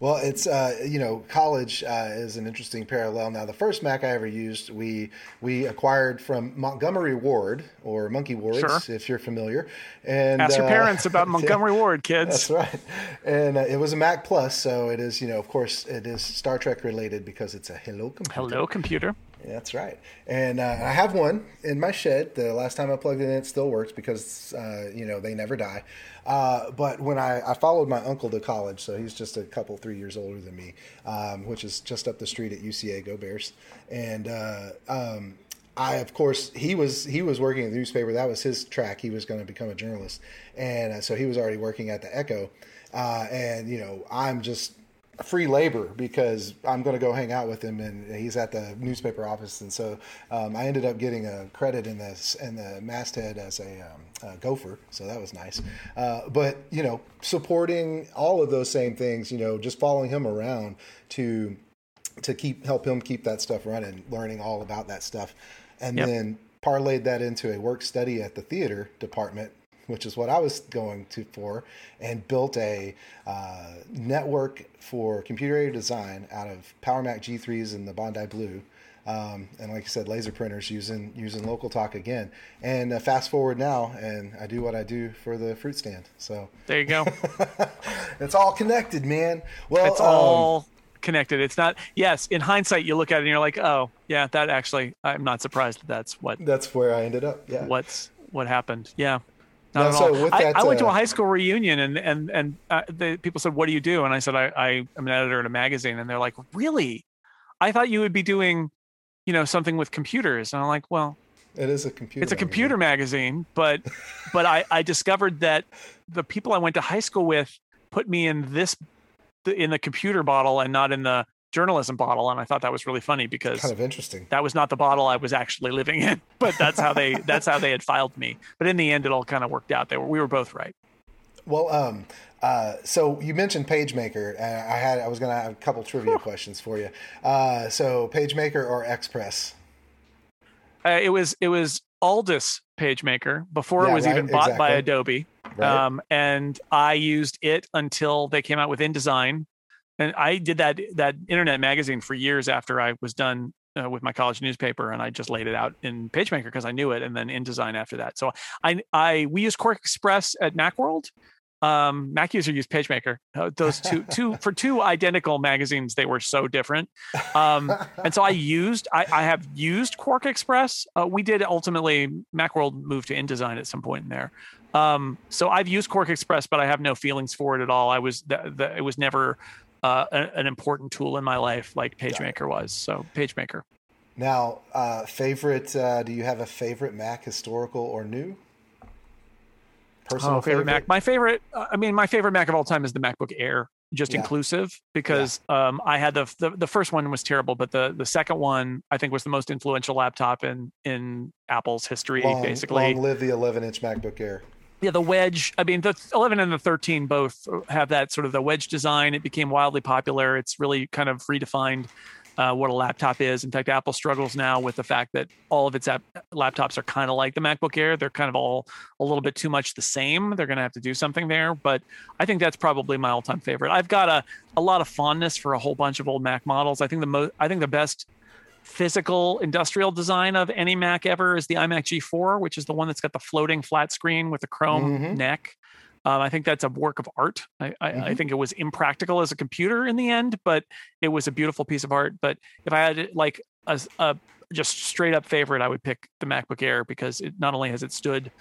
Well, it's uh, you know, college uh, is an interesting parallel. Now, the first Mac I ever used, we we acquired from Montgomery Ward or Monkey Wards, sure. if you're familiar. And ask your uh, parents about Montgomery yeah, Ward, kids. That's right. And uh, it was a Mac Plus, so it is you know, of course, it is Star Trek related because it's a Hello computer. Hello computer. That's right. And uh, I have one in my shed. The last time I plugged it in, it still works because, uh, you know, they never die. Uh, but when I, I, followed my uncle to college, so he's just a couple, three years older than me, um, which is just up the street at UCA, Go Bears. And uh, um, I of course he was he was working at the newspaper. That was his track. He was going to become a journalist, and uh, so he was already working at the Echo. Uh, and you know, I'm just free labor because I'm going to go hang out with him, and he's at the newspaper office, and so um, I ended up getting a credit in the in the masthead as a, um, a gopher, so that was nice. Uh, but you know, supporting all of those same things, you know, just following him around to to keep help him keep that stuff running, learning all about that stuff, and yep. then parlayed that into a work study at the theater department which is what I was going to for, and built a uh, network for computer aided design out of PowerMac G3s and the Bondi Blue. Um, and like I said, laser printers using using LocalTalk again. And uh, fast forward now, and I do what I do for the fruit stand. So there you go. it's all connected, man. Well, it's um, all connected. It's not. Yes, in hindsight, you look at it and you're like, oh, yeah, that actually. I'm not surprised that that's what. That's where I ended up. Yeah. What's what happened? Yeah. Not at all. That, I, I, went to a high school reunion and and and uh, the people said, "What do you do?" And I said, I, "I am an editor in a magazine." And they're like, "Really? I thought you would be doing, you know, something with computers." And I'm like, "Well, it is a computer. It's a computer magazine, but but I I discovered that the people I went to high school with put me in this in the computer bottle and not in the journalism bottle and i thought that was really funny because kind of interesting that was not the bottle i was actually living in but that's how they that's how they had filed me but in the end it all kind of worked out they were we were both right well um uh, so you mentioned PageMaker. I had I was going to have a couple trivia questions for you. Uh, so PageMaker or Express? Uh, it was it was Aldus PageMaker before yeah, it was right? even bought exactly. by Adobe. Right. Um, and I used it until they came out with InDesign, and I did that that internet magazine for years after I was done uh, with my college newspaper, and I just laid it out in PageMaker because I knew it, and then InDesign after that. So I I we use QuarkXPress at MacWorld. Um, MacUser used PageMaker. Uh, those two two for two identical magazines, they were so different. Um, and so I used I, I have used QuarkXPress. Uh, we did ultimately MacWorld moved to InDesign at some point in there. Um, so I've used QuarkXPress, but I have no feelings for it at all. I was the, the, it was never uh, an important tool in my life like PageMaker was. So PageMaker. Now, uh, favorite? Uh, do you have a favorite Mac, historical or new? Personal oh, favorite, favorite, Mac. My favorite. Uh, I mean, my favorite Mac of all time is the MacBook Air. Just yeah. inclusive because yeah. um, I had the, the, the first one was terrible, but the the second one I think was the most influential laptop in in Apple's history. Long, basically, long live the 11 inch MacBook Air yeah, the wedge. I mean, the 11 and the 13 both have that sort of the wedge design. It became wildly popular. It's really kind of redefined uh, what a laptop is. In fact, Apple struggles now with the fact that all of its laptops are kind of like the MacBook Air. They're kind of all a little bit too much the same. They're going to have to do something there. But I think that's probably my all-time favorite. I've got a, a lot of fondness for a whole bunch of old Mac models. I think the most, I think the best physical industrial design of any Mac ever is the iMac G4, which is the one that's got the floating flat screen with the chrome mm-hmm. neck. Um, I think that's a work of art. I, I, mm-hmm. I, think it was impractical as a computer in the end, but it was a beautiful piece of art. But if I had like a, a just straight up favorite, I would pick the MacBook Air because it not only has it stood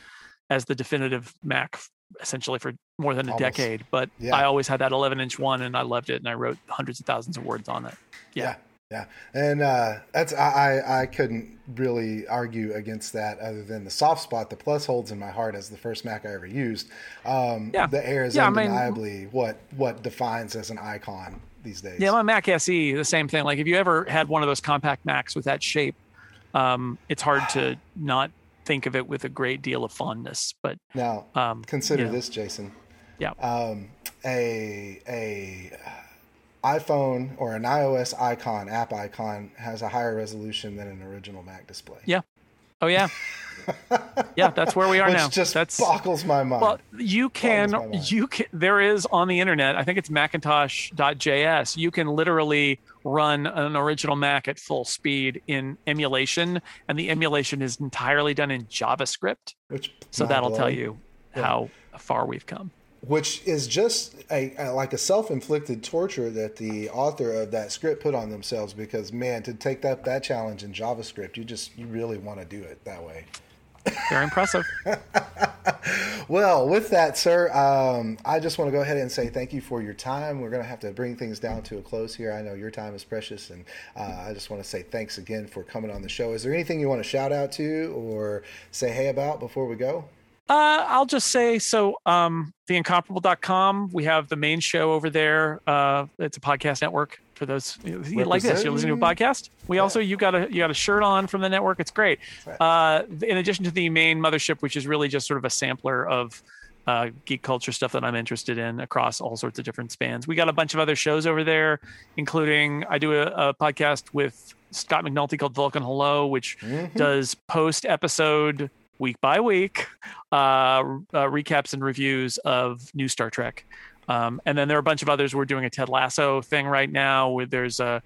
as the definitive Mac essentially for more than a Almost. decade, but yeah. I always had that 11 inch one and I loved it and I wrote hundreds of thousands of words on it. yeah. yeah. Yeah, and uh, that's I I couldn't really argue against that other than the soft spot the Plus holds in my heart as the first Mac I ever used. Um, yeah. the Air is yeah, undeniably I mean, what what defines as an icon these days. Yeah, my Mac SE, the same thing. Like if you ever had one of those compact Macs with that shape, um, it's hard to not think of it with a great deal of fondness. But now, um, consider you know, this, Jason. Yeah, um, a a iPhone or an iOS icon, app icon, has a higher resolution than an original Mac display. Yeah. Oh yeah. yeah, that's where we are Which now. Just that's boggles my mind. Well, you can you can there is on the internet. I think it's Macintosh.js. You can literally run an original Mac at full speed in emulation, and the emulation is entirely done in JavaScript. Which so that'll tell you yeah. how far we've come which is just a, a, like a self-inflicted torture that the author of that script put on themselves because man to take that that challenge in javascript you just you really want to do it that way Very impressive. well, with that, sir, um, I just want to go ahead and say thank you for your time. We're going to have to bring things down to a close here. I know your time is precious, and uh, I just want to say thanks again for coming on the show. Is there anything you want to shout out to or say hey about before we go? Uh, I'll just say so. Um, theincomparable.com. We have the main show over there. Uh, it's a podcast network for those you like this. You're listening to a podcast. We yeah. also you got a you got a shirt on from the network. It's great. Uh, in addition to the main mothership, which is really just sort of a sampler of uh, geek culture stuff that I'm interested in across all sorts of different spans. We got a bunch of other shows over there, including I do a, a podcast with Scott McNulty called Vulcan Hello, which mm-hmm. does post episode week by week uh, uh, recaps and reviews of new Star Trek. Um, and then there are a bunch of others. We're doing a Ted Lasso thing right now. Where there's a,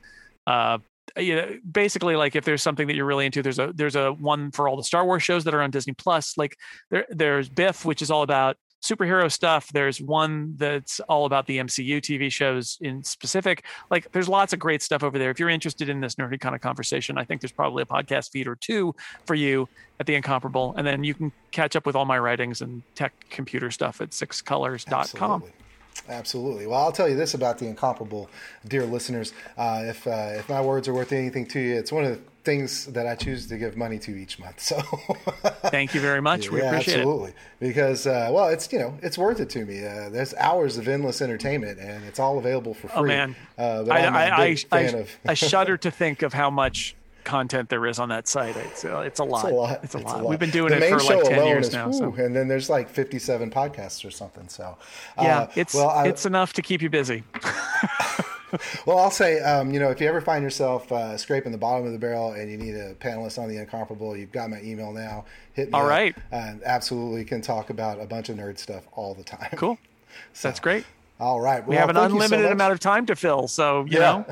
uh, you know, basically like if there's something that you're really into, there's a there's a one for all the Star Wars shows that are on Disney Plus. Like there there's Biff, which is all about superhero stuff. There's one that's all about the MCU TV shows in specific. Like there's lots of great stuff over there. If you're interested in this nerdy kind of conversation, I think there's probably a podcast feed or two for you at the Incomparable. And then you can catch up with all my writings and tech computer stuff at sixcolors.com. Absolutely. Absolutely. Well, I'll tell you this about the incomparable, dear listeners. Uh, if uh, if my words are worth anything to you, it's one of the things that I choose to give money to each month. So, thank you very much. We yeah, appreciate absolutely. it. Because uh, well, it's you know it's worth it to me. Uh, there's hours of endless entertainment, and it's all available for oh, free. Oh man, uh, I, I, I, I, of... I shudder to think of how much content there is on that site. It's, uh, it's a lot. It's a lot. It's a, it's a lot. We've been doing the it for like 10 years is, now. so. And then there's like 57 podcasts or something. So, uh, yeah, it's, well, I, it's enough to keep you busy. well, I'll say, um, you know, if you ever find yourself uh, scraping the bottom of the barrel and you need a panelist on the incomparable, you've got my email now. Hit me all right, and absolutely can talk about a bunch of nerd stuff all the time. Cool, so, that's great. All right. Well, we have an unlimited so amount of time to fill, so you yeah. know,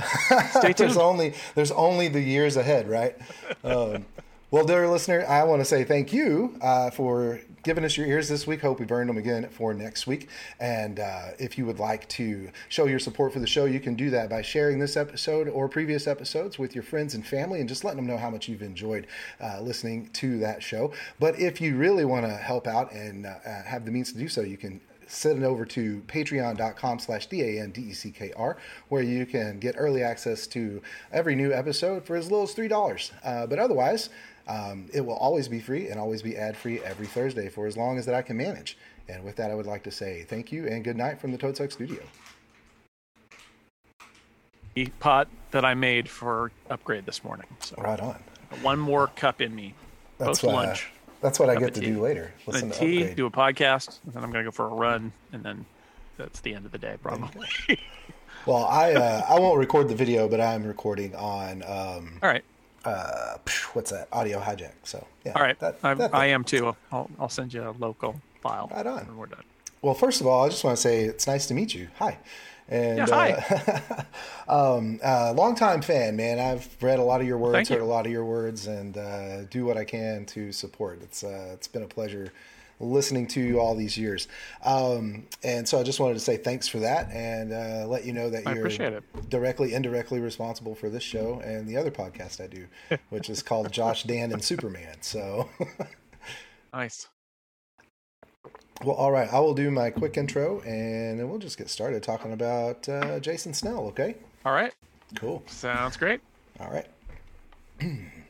stay tuned. there's only there's only the years ahead, right? Um, well, dear listener, I want to say thank you uh, for giving us your ears this week. Hope we've earned them again for next week. And uh, if you would like to show your support for the show, you can do that by sharing this episode or previous episodes with your friends and family and just letting them know how much you've enjoyed uh, listening to that show. But if you really want to help out and uh, have the means to do so, you can send it over to patreon.com slash d-a-n-d-e-c-k-r where you can get early access to every new episode for as little as $3 uh, but otherwise um, it will always be free and always be ad-free every thursday for as long as that i can manage. And with that i would like to say thank you and good night from the toad studio. The pot that i made for upgrade this morning so. Right on. One more cup in me. That's post lunch that's what I get to do later. Listen to tea, upgrade. do a podcast, and then I'm going to go for a run, and then that's the end of the day, probably. well, I uh, I won't record the video, but I'm recording on. Um, All right. Uh, what's that? Audio hijack. So yeah. All right. That, that I am too. I'll I'll send you a local file. Right on. When we're done. Well, first of all, I just want to say it's nice to meet you. Hi. And yeah, hi. Uh, um, uh, longtime fan, man. I've read a lot of your words, heard a lot of your words, and uh, do what I can to support. It's uh, it's been a pleasure listening to you all these years. Um, and so I just wanted to say thanks for that and uh, let you know that I you're directly, indirectly responsible for this show and the other podcast I do, which is called Josh, Dan, and Superman. So nice. Well, all right. I will do my quick intro, and then we'll just get started talking about uh, Jason Snell. Okay. All right. Cool. Sounds great. All right.